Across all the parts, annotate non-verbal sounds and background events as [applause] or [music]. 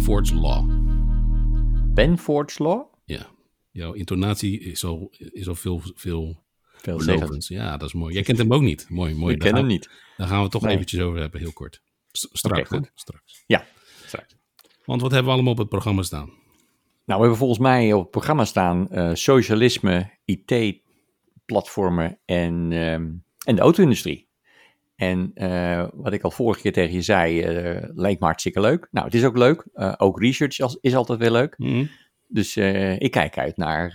Benford's Law. Benford's Law? Ja, jouw intonatie is al, is al veel, veel Veel. Ja, dat is mooi. Jij kent hem ook niet. Mooi, mooi. Ik ken hem niet. Daar gaan we het toch Nee. eventjes over hebben, heel kort. Straks, goed. Straks. Ja, straks. Want wat hebben we allemaal op het programma staan? Nou, we hebben volgens mij op het programma staan eh, socialisme, IT-platformen en, ehm, en de auto-industrie. En eh, wat ik al vorige keer tegen je zei, eh lijkt me hartstikke leuk. Nou, het is ook leuk. Ook research is- altijd weer leuk. Hm? Dus ik kijk uit naar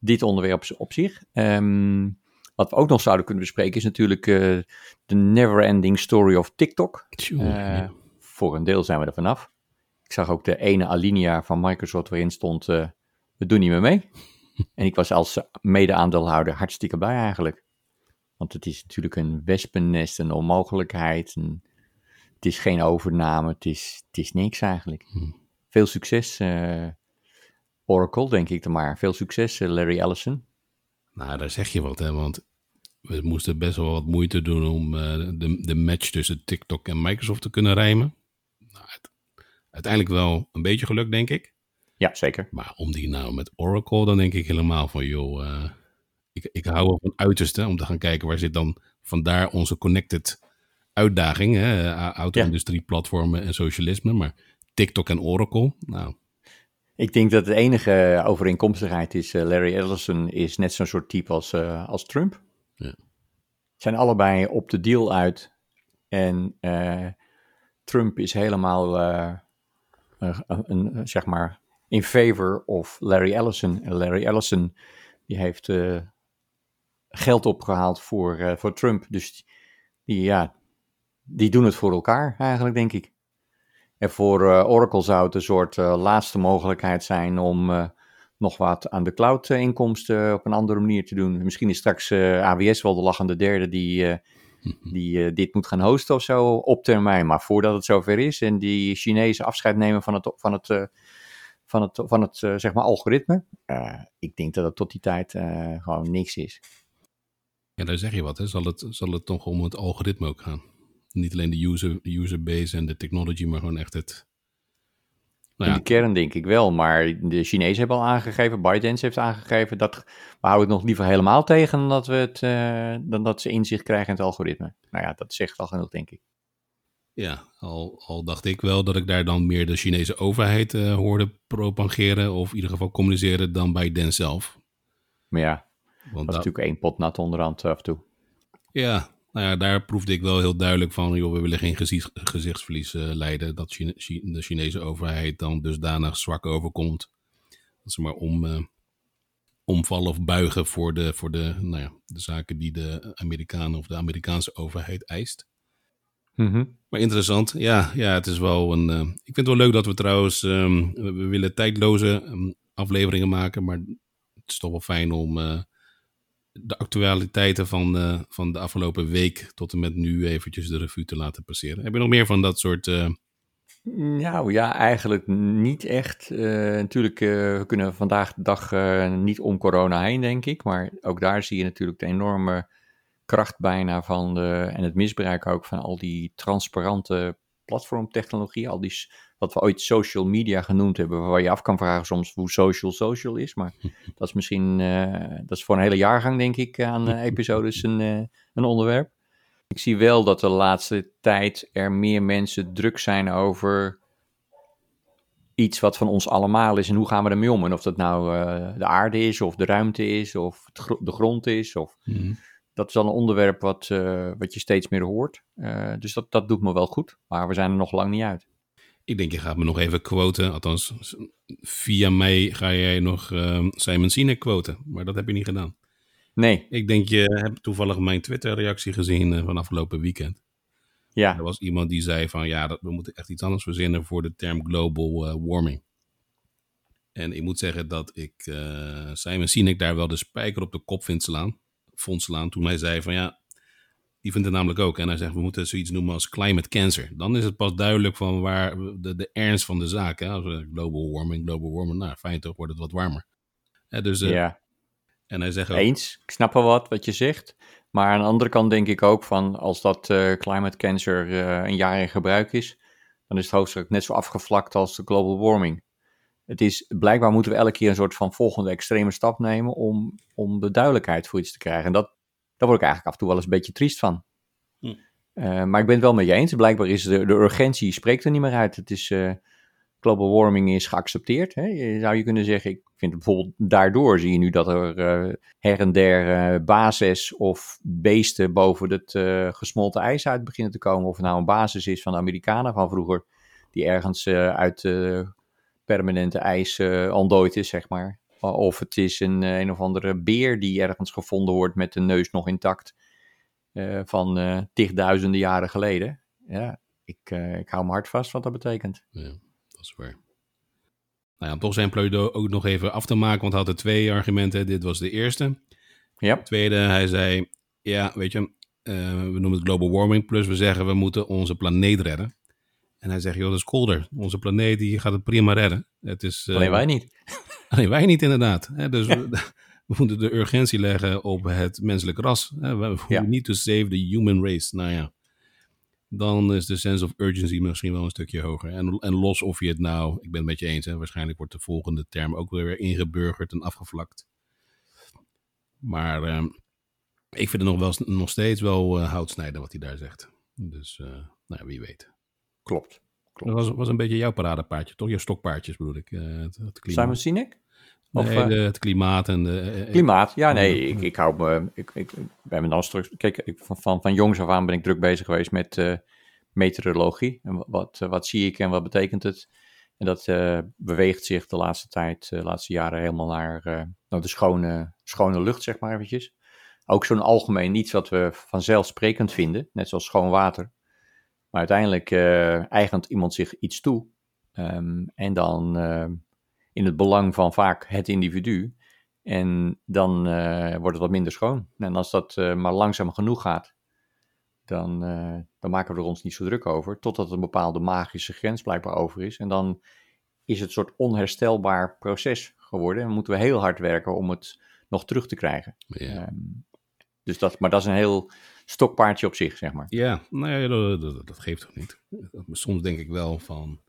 dit onderwerp op zich. Ehm, wat we ook nog zouden kunnen bespreken is natuurlijk eh, de never-ending story of TikTok. Eh, ja. Voor een deel zijn we er vanaf. Ik zag ook de ene alinea van Microsoft waarin stond, eh, we doen niet meer mee. [laughs] en ik was als mede-aandeelhouder hartstikke blij eigenlijk. Want het is natuurlijk een wespennest, een onmogelijkheid. Een, het is geen overname, het is, het is niks eigenlijk. Hm. Veel succes, Oracle, denk ik dan maar. Veel succes, eh, Larry Ellison. Nou, daar zeg je wat, hè? Want we moesten best wel wat moeite doen om eh, de, de match tussen TikTok en Microsoft te kunnen rijmen. Nou, het- uiteindelijk wel een beetje geluk, denk ik. Ja, zeker. Maar om die nou met Oracle, dan denk ik helemaal van, joh, eh, ik, ik hou wel van uiterste om te gaan kijken waar zit dan vandaar onze connected uitdaging, hè, auto-industrie, platformen en socialisme. Maar TikTok en Oracle, nou, Ik denk dat de enige overeenkomstigheid is, eh, Larry Ellison is net zo'n soort type als, eh, als Trump. Ja. Zijn allebei op de deal uit. En eh, Trump is helemaal, een, zeg maar, in favor of Larry Ellison. En Larry Ellison, die heeft geld opgehaald voor, voor Trump. Dus die, ja, die doen het voor elkaar eigenlijk, denk ik. En voor eh, Oracle zou het een soort eh, laatste mogelijkheid zijn om eh, nog wat aan de cloud-inkomsten op een andere manier te doen. Misschien is straks AWS wel de lachende derde die, [laughs] die dit moet gaan hosten of zo op termijn. Maar voordat het zover is en die Chinezen afscheid nemen van het, van het, van het, van het zeg maar algoritme, ik denk dat het tot die tijd gewoon niks is. ja, daar zeg je wat, hè. Zal het, zal het toch om het algoritme ook gaan? Niet alleen de user, user base en de technology, maar gewoon echt het... Nou In ja, de kern denk ik wel, maar de Chinezen hebben al aangegeven, ByteDance heeft aangegeven, dat we houden het nog liever helemaal tegen dan dat, we het, eh, dan dat ze inzicht krijgen in het algoritme. Nou ja, dat zegt al genoeg, denk ik. Ja, al, al dacht ik wel dat ik daar dan meer de Chinese overheid eh, hoorde propageren, of in ieder geval communiceren, dan bij Den zelf. Maar ja, Want dat is natuurlijk één pot nat onderhand af en toe. ja, nou ja, daar proefde ik wel heel duidelijk van, joh, we willen geen gezicht, gezichtsverlies eh, leiden, dat Chine- de Chinese overheid dan dusdanig zwak overkomt, dat ze maar om, eh, omvallen of buigen voor, de, voor de, nou ja, de zaken die de Amerikanen of de Amerikaanse overheid eist. Maar interessant. Ja, ja het is wel een. eh, ik vind het wel leuk dat we trouwens. ehm, we, we willen tijdloze ehm, afleveringen maken. Maar het is toch wel fijn om. De actualiteiten van, eh, van de afgelopen week. tot en met nu eventjes de revue te laten passeren. Heb je nog meer van dat soort. eh, Nou ja, eigenlijk niet echt. Eh, natuurlijk, eh, we kunnen vandaag de dag niet om corona heen, denk ik. Maar ook daar zie je natuurlijk de enorme kracht bijna van de, en het misbruik ook van al die transparante platformtechnologie. Al die, wat we ooit social media genoemd hebben, waar je af kan vragen soms hoe social social is. Maar [laughs] dat is misschien, eh, dat is voor een hele jaargang, denk ik, aan eh, [laughs] episodes een, eh, een onderwerp. Ik zie wel dat de laatste tijd er meer mensen druk zijn over iets wat van ons allemaal is en hoe gaan we ermee om. En of dat nou de aarde is, of de ruimte is, of de grond is. Of, mhm. dat is wel een onderwerp wat, wat je steeds meer hoort. Dus dat, dat doet me wel goed, maar we zijn er nog lang niet uit. Ik denk, je gaat me nog even quoten. Althans, via mij ga jij nog ehm, Simon Sinek quoten. Maar dat heb je niet gedaan. Nee, Ik denk, je hebt toevallig mijn Twitter-reactie gezien eh, van afgelopen weekend. ja, Er was iemand die zei van ja, dat, we moeten echt iets anders verzinnen voor de term global eh, warming. En ik moet zeggen dat ik eh Simon Sinek daar wel de spijker op de kop vind slaan, vond slaan toen hij zei van ja, die vindt het namelijk ook. En hij zegt, we moeten zoiets noemen als climate cancer. Dan is het pas duidelijk van waar de, de ernst van de zaak. Hè? Als we global warming, global warming, nou fijn toch, wordt het wat warmer. Hè, dus, uh, ja. En hij zegt ook, Eens, ik snap wel wat wat je zegt. Maar aan de andere kant denk ik ook van als dat uh, climate cancer uh, een jaar in gebruik is, dan is het hoofdstuk net zo afgevlakt als de global warming. Het is, blijkbaar moeten we elke keer een soort van volgende extreme stap nemen om, om de duidelijkheid voor iets te krijgen. En dat, daar word ik eigenlijk af en toe wel eens een beetje triest van. Hm. Uh, maar ik ben het wel met je eens. Blijkbaar is de, de urgentie spreekt er niet meer uit. Het is, uh, global warming is geaccepteerd. Hè? Je zou je kunnen zeggen, ik vind bijvoorbeeld daardoor zie je nu dat er uh, her en der basis of beesten boven het gesmolten ijs uit beginnen te komen. Of het nou een basis is van de Amerikanen van vroeger, die ergens uit permanente ijs ontdooid is, zeg maar. Of het is een, een of andere beer die ergens gevonden wordt met de neus nog intact uh, van uh, tigduizenden jaren geleden. Ja, ik, ik hou me hard vast wat dat betekent. Ja, dat is waar. Nou ja, om toch zijn pleidooi ook nog even af te maken, want hij had er twee argumenten. Dit was de eerste. Ja. Tweede, hij zei, ja, weet je, we noemen het global warming, plus we zeggen we moeten onze planeet redden. En hij zegt, joh, dat is kolder. Onze planeet die gaat het prima redden. Het is, alleen wij niet. Alleen wij niet, inderdaad. Hè? Dus ja. we, [laughs] we, moeten de urgentie leggen op het menselijk ras. Hè? We hoeven ja. niet to save the human race. Nou ja, dan is de sense of urgency misschien wel een stukje hoger. En, en los of je het nou, ik ben het met je eens, hè? waarschijnlijk wordt de volgende term ook weer ingeburgerd en afgevlakt. Maar uh, ik vind het nog, wel, nog steeds wel uh, hout snijden wat hij daar zegt. Dus, uh, nou, wie weet. Klopt. Klopt. Dat was, was een beetje jouw paradepaardje, toch? Je stokpaardjes bedoel ik. Uh, het, het klimaat. Simon Sinek? Of, nee, de, het klimaat en de... Uh, klimaat, ja, nee, ik, ik hou me... Ik, ik, bij mijn dan Kijk, ik, van, van, van jongs af aan ben ik druk bezig geweest met uh, meteorologie. En wat, wat zie ik en wat betekent het? En dat beweegt zich de laatste tijd, de laatste jaren helemaal naar, naar de schone, schone lucht, zeg maar eventjes. Ook zo'n algemeen iets wat we vanzelfsprekend vinden, net zoals schoon water. Maar uiteindelijk uh, eigent iemand zich iets toe. Um, en dan uh, in het belang van vaak het individu. En dan uh, wordt het wat minder schoon. En als dat maar langzaam genoeg gaat, dan, dan maken we er ons niet zo druk over. Totdat een bepaalde magische grens blijkbaar over is. En dan is het een soort onherstelbaar proces geworden. En moeten we heel hard werken om het nog terug te krijgen. Ja. Um, dus dat, maar dat is een heel stokpaardje op zich, zeg maar. Ja, nou ja, dat, dat, dat geeft toch niet. Soms denk ik wel van,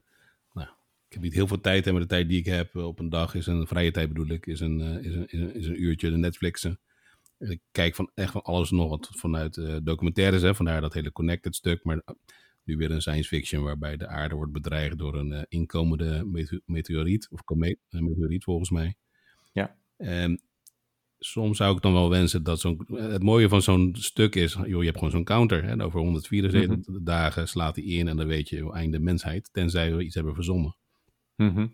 nou, ik heb niet heel veel tijd, maar de tijd die ik heb op een dag is een vrije tijd bedoel ik, is een, is een, is een, is een uurtje de Netflixen. Ik kijk van echt van alles nog wat vanuit uh, documentaires, hè, vandaar dat hele connected stuk, maar nu weer een science fiction waarbij de aarde wordt bedreigd door een uh, inkomende meteoriet, of komeet, een meteoriet volgens mij. Ja. En soms zou ik dan wel wensen dat zo'n. Het mooie van zo'n stuk is. Joh, je hebt gewoon zo'n counter. Hè, over 174 mm -hmm. dagen slaat hij in en dan weet je, einde mensheid. Tenzij we iets hebben verzonnen. Mm -hmm.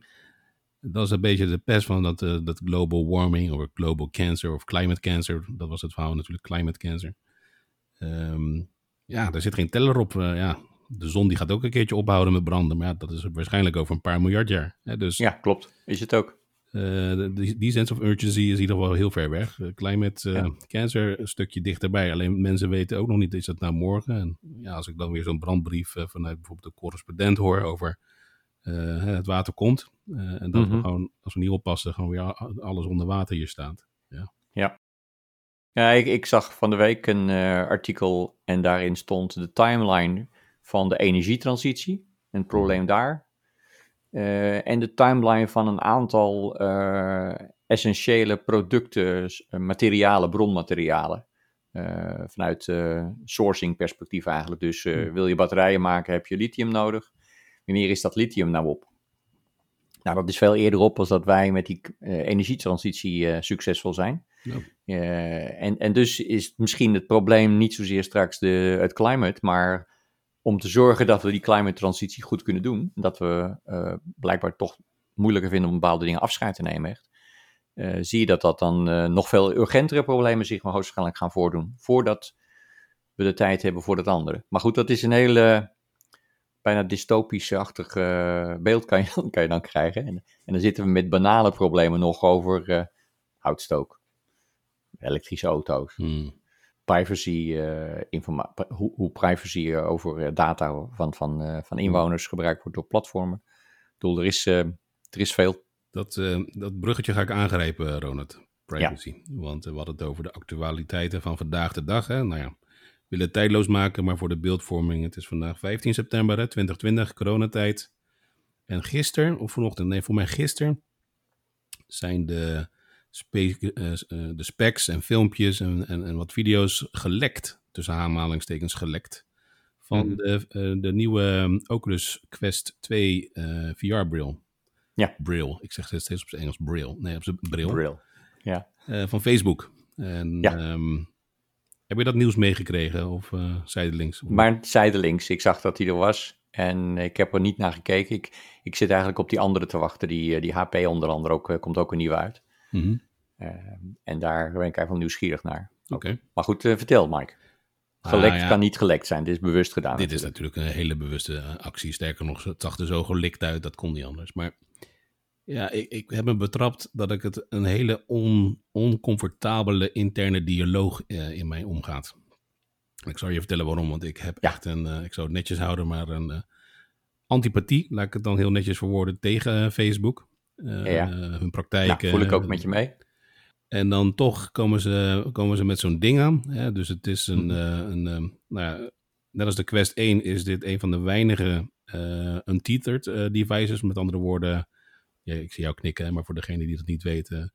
Dat is een beetje de pest van dat, uh, dat global warming of global cancer of climate cancer. Dat was het verhaal natuurlijk, climate cancer. Um, ja, daar zit geen teller op. Uh, ja, de zon die gaat ook een keertje ophouden met branden. Maar ja, dat is waarschijnlijk over een paar miljard jaar. Hè, dus, ja, klopt. Is het ook. Uh, die, die, sense of urgency is in ieder geval heel ver weg. Uh, climate uh, ja. cancer een stukje dichterbij. Alleen mensen weten ook nog niet, is dat nou morgen? En ja, als ik dan weer zo'n brandbrief vanuit bijvoorbeeld de correspondent hoor over het water komt. en dat mm -hmm. we gewoon, als we niet oppassen, gewoon weer alles onder water hier staat. Ja, ja. ja ik, ik zag van de week een artikel en daarin stond de timeline van de energietransitie. En het probleem daar. Uh, en de timeline van een aantal uh, essentiële producten, materialen, bronmaterialen. Uh, vanuit sourcing perspectief eigenlijk. Dus wil je batterijen maken, heb je lithium nodig. Wanneer is dat lithium nou op? Nou, dat is veel eerder op als dat wij met die energietransitie succesvol zijn. Ja. en, en dus is misschien het probleem niet zozeer straks de, het climate, maar om te zorgen dat we die climate transitie goed kunnen doen. Dat we uh, blijkbaar toch moeilijker vinden om bepaalde dingen afscheid te nemen. Echt. Uh, zie je dat dat dan uh, nog veel urgentere problemen zich hoogstwaarschijnlijk gaan voordoen. Voordat we de tijd hebben voor dat andere. Maar goed, dat is een hele bijna dystopisch-achtig beeld kan je, kan je dan krijgen. En, en, dan zitten we met banale problemen nog over houtstook. Elektrische auto's. Hmm. Privacy, informa hoe, hoe, privacy over data van, van, van inwoners gebruikt wordt door platformen. Ik bedoel, er is, er is veel. Dat, dat bruggetje ga ik aangrijpen, Ronald. Privacy. Want we hadden het over de actualiteiten van vandaag de dag. Hè? Nou ja, we willen het tijdloos maken, maar voor de beeldvorming. Het is vandaag 15 september hè, 2020, coronatijd. En gisteren, of vanochtend, nee, voor mij gisteren, zijn de, uh, de specs en filmpjes en, en, en, wat video's gelekt, tussen aanhalingstekens gelekt, van mhm. de, uh, de nieuwe Oculus Quest 2 VR-bril. Ja. Bril. Ik zeg steeds op zijn Engels bril. Nee, op zijn bril. Bril, ja. van Facebook. En, ja. Ehm, heb je dat nieuws meegekregen of zijdelings? Maar zijdelings. Ik zag dat hij er was. En ik heb er niet naar gekeken. Ik, ik zit eigenlijk op die andere te wachten. Die, eh, die HP onder andere ook, uh, komt ook een nieuwe uit. Mm en daar ben ik eigenlijk nieuwsgierig naar. Oké. Maar goed, uh, vertel Mike. Ah, gelekt kan niet gelekt zijn. Dit is bewust gedaan. Dit is natuurlijk een hele bewuste actie. Sterker nog, het zag er zo gelikt uit. Dat kon niet anders. Maar ja, ik, ik heb me betrapt dat ik het een hele on, oncomfortabele interne dialoog in mij omgaat. Ik zal je vertellen waarom, want ik heb echt een, uh, ik zou het netjes houden, maar een uh, antipathie, laat ik het dan heel netjes verwoorden, tegen Facebook. Ja. Hun praktijken. Ja, voel ik ook met je mee. En dan toch komen ze, komen ze met zo'n ding aan. Hè? Dus het is een, hm. een nou ja, net als de Quest 1 is dit een van de weinige untethered devices. Met andere woorden, ja, ik zie jou knikken, maar voor degene die dat niet weten,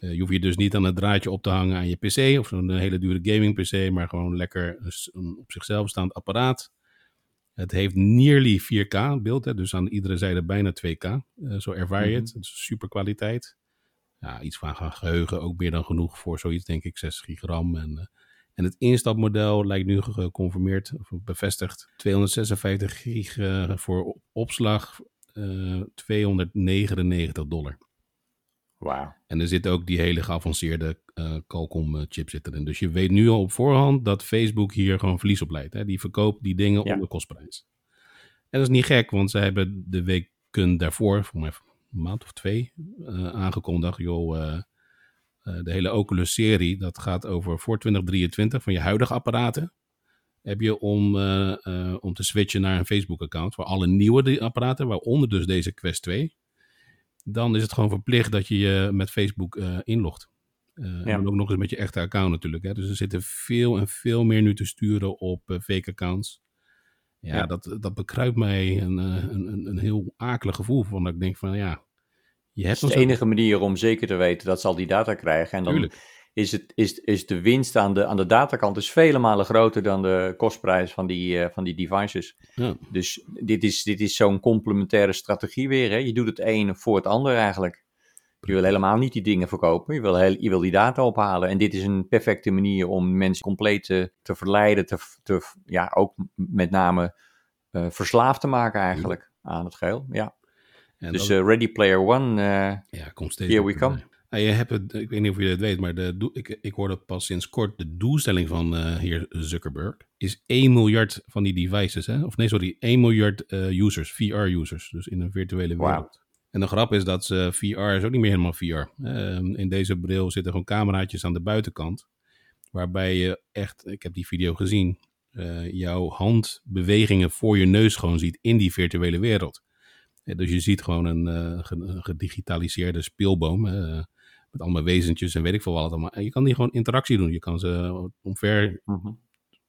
uh, je hoeft je dus niet aan het draadje op te hangen aan je PC of zo'n hele dure gaming PC, maar gewoon lekker een, op zichzelf staand apparaat. Het heeft nearly 4K beeld, hè, dus aan iedere zijde bijna 2K. Uh, eh, zo ervaar je het. Mhm. Het is super kwaliteit. Ja, iets van geheugen ook meer dan genoeg voor zoiets, denk ik, 6 gigram. En, uh, en het instapmodel lijkt nu geconfirmeerd of bevestigd. 256 gig voor opslag, 299 dollar. En er zit ook die hele geavanceerde uh, Qualcomm eh, chip zit erin. Dus je weet nu al op voorhand dat Facebook hier gewoon verlies op leidt. Hè? Die verkoopt die dingen ja. onder kostprijs. En dat is niet gek, want ze hebben de weken daarvoor, voor mij een maand of twee, uh, aangekondigd. Joh, de hele Oculus-serie, dat gaat over voor 2023 van je huidige apparaten. Heb je om, om te switchen naar een Facebook-account voor alle nieuwe apparaten, waaronder dus deze Quest 2 dan is het gewoon verplicht dat je je met Facebook uh, inlogt. Uh, En ook nog eens met je echte account natuurlijk. Hè? Dus er zitten veel en veel meer nu te sturen op uh, fake accounts. Ja, ja, Dat, dat bekruipt mij een, een, een, een heel akelig gevoel. Van dat ik denk van ja, je hebt... Het is de enige manier om zeker te weten dat ze al die data krijgen. En dan Tuurlijk is, het, is, is de winst aan de, aan de datakant dus vele malen groter dan de kostprijs van die, uh, van die devices. Ja. Dus dit is, dit is zo'n complementaire strategie weer. Hè? Je doet het een voor het ander eigenlijk. Je wil helemaal niet die dingen verkopen. Je wil, heel, je wil die data ophalen. En dit is een perfecte manier om mensen compleet te, te verleiden. Te, te, ja, ook met name uh, verslaafd te maken eigenlijk aan het geheel. Ja. En dus uh, Ready Player One, ja, komt steeds here we come. Nou, je hebt het, ik weet niet of je het weet, maar de, ik, ik hoorde pas sinds kort de doelstelling van uh, heer Zuckerberg is 1 miljard van die devices, hè? of nee, sorry, 1 miljard uh, users, VR-users, dus in een virtuele wereld. Wow. En de grap is dat ze, VR is ook niet meer helemaal VR. Uh, in deze bril zitten gewoon cameraatjes aan de buitenkant, waarbij je echt, ik heb die video gezien, uh, jouw handbewegingen voor je neus gewoon ziet in die virtuele wereld. dus je ziet gewoon een gedigitaliseerde speelboom met allemaal wezentjes en weet ik veel wat allemaal. En je kan die gewoon interactie doen. Je kan ze omver mhm.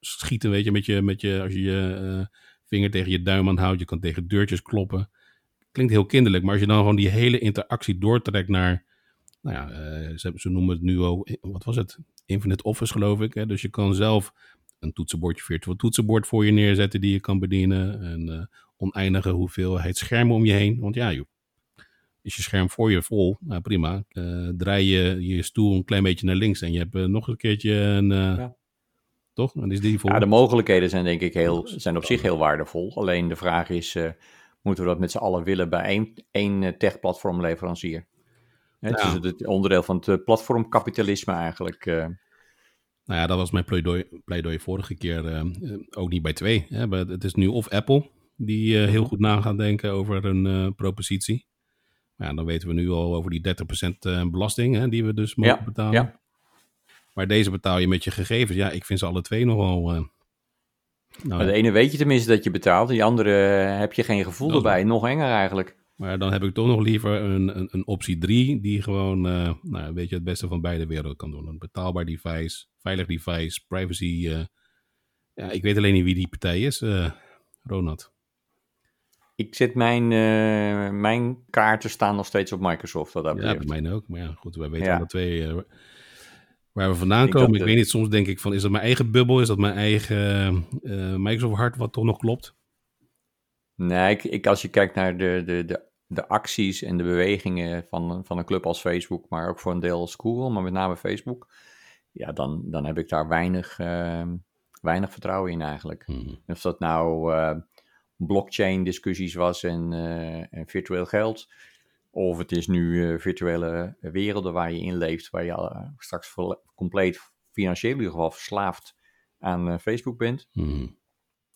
schieten, weet je, met je, met je als je je uh, vinger tegen je duim aanhoudt. Je kan tegen deurtjes kloppen. Klinkt heel kinderlijk, maar als je dan gewoon die hele interactie doortrekt naar, nou ja, uh, ze, ze, noemen het nu ook, wat was het? Infinite Office geloof ik. Hè? Dus je kan zelf een toetsenbordje, virtueel toetsenbord voor je neerzetten die je kan bedienen. En uh, oneindige hoeveelheid schermen om je heen. Want ja, joh, is je scherm voor je vol, nou prima. Uh, draai je je stoel een klein beetje naar links en je hebt uh, nog een keertje een... Uh, ja. Toch? Dan is die vol. Ja, de mogelijkheden zijn denk ik heel, zijn op zich heel waardevol. Alleen de vraag is, moeten we dat met z'n allen willen bij één, één tech-platformleverancier? Het is het onderdeel van het platformkapitalisme eigenlijk. Nou ja, dat was mijn pleidooi, pleidooi vorige keer ook niet bij twee. Hè? Het is nu of Apple, die heel mhm. goed na gaat denken over een propositie. Ja, dan weten we nu al over die 30% eh, belasting hè, die we dus mogen betalen. Ja. Maar deze betaal je met je gegevens. Ja, ik vind ze alle twee nogal... Uh, nou, de ene weet je tenminste dat je betaalt, die andere heb je geen gevoel erbij. Nog enger eigenlijk. Maar dan heb ik toch nog liever een, een, een optie 3 die gewoon uh, nou, weet je, het beste van beide werelden kan doen. Een betaalbaar device, veilig device, privacy. Uh, ja, ik weet alleen niet wie die partij is, uh, Ronald. Ik zet mijn, mijn kaarten staan nog steeds op Microsoft. Wat dat ja, bij mij ook. Maar ja, goed, wij weten alle twee waar we vandaan komen. Ik weet niet, soms denk ik van, is dat mijn eigen bubbel? Is dat mijn eigen Microsoft hart wat toch nog klopt? Nee, ik, als je kijkt naar de, de, de, de acties en de bewegingen van, van een club als Facebook, maar ook voor een deel als Google, maar met name Facebook, ja, dan, dan heb ik daar weinig, weinig vertrouwen in eigenlijk. Hmm. Of dat nou blockchain discussies was en, uh, en, virtueel geld, of het is nu uh, virtuele werelden waar je in leeft, waar je straks compleet financieel in ieder geval verslaafd aan Facebook bent. Hmm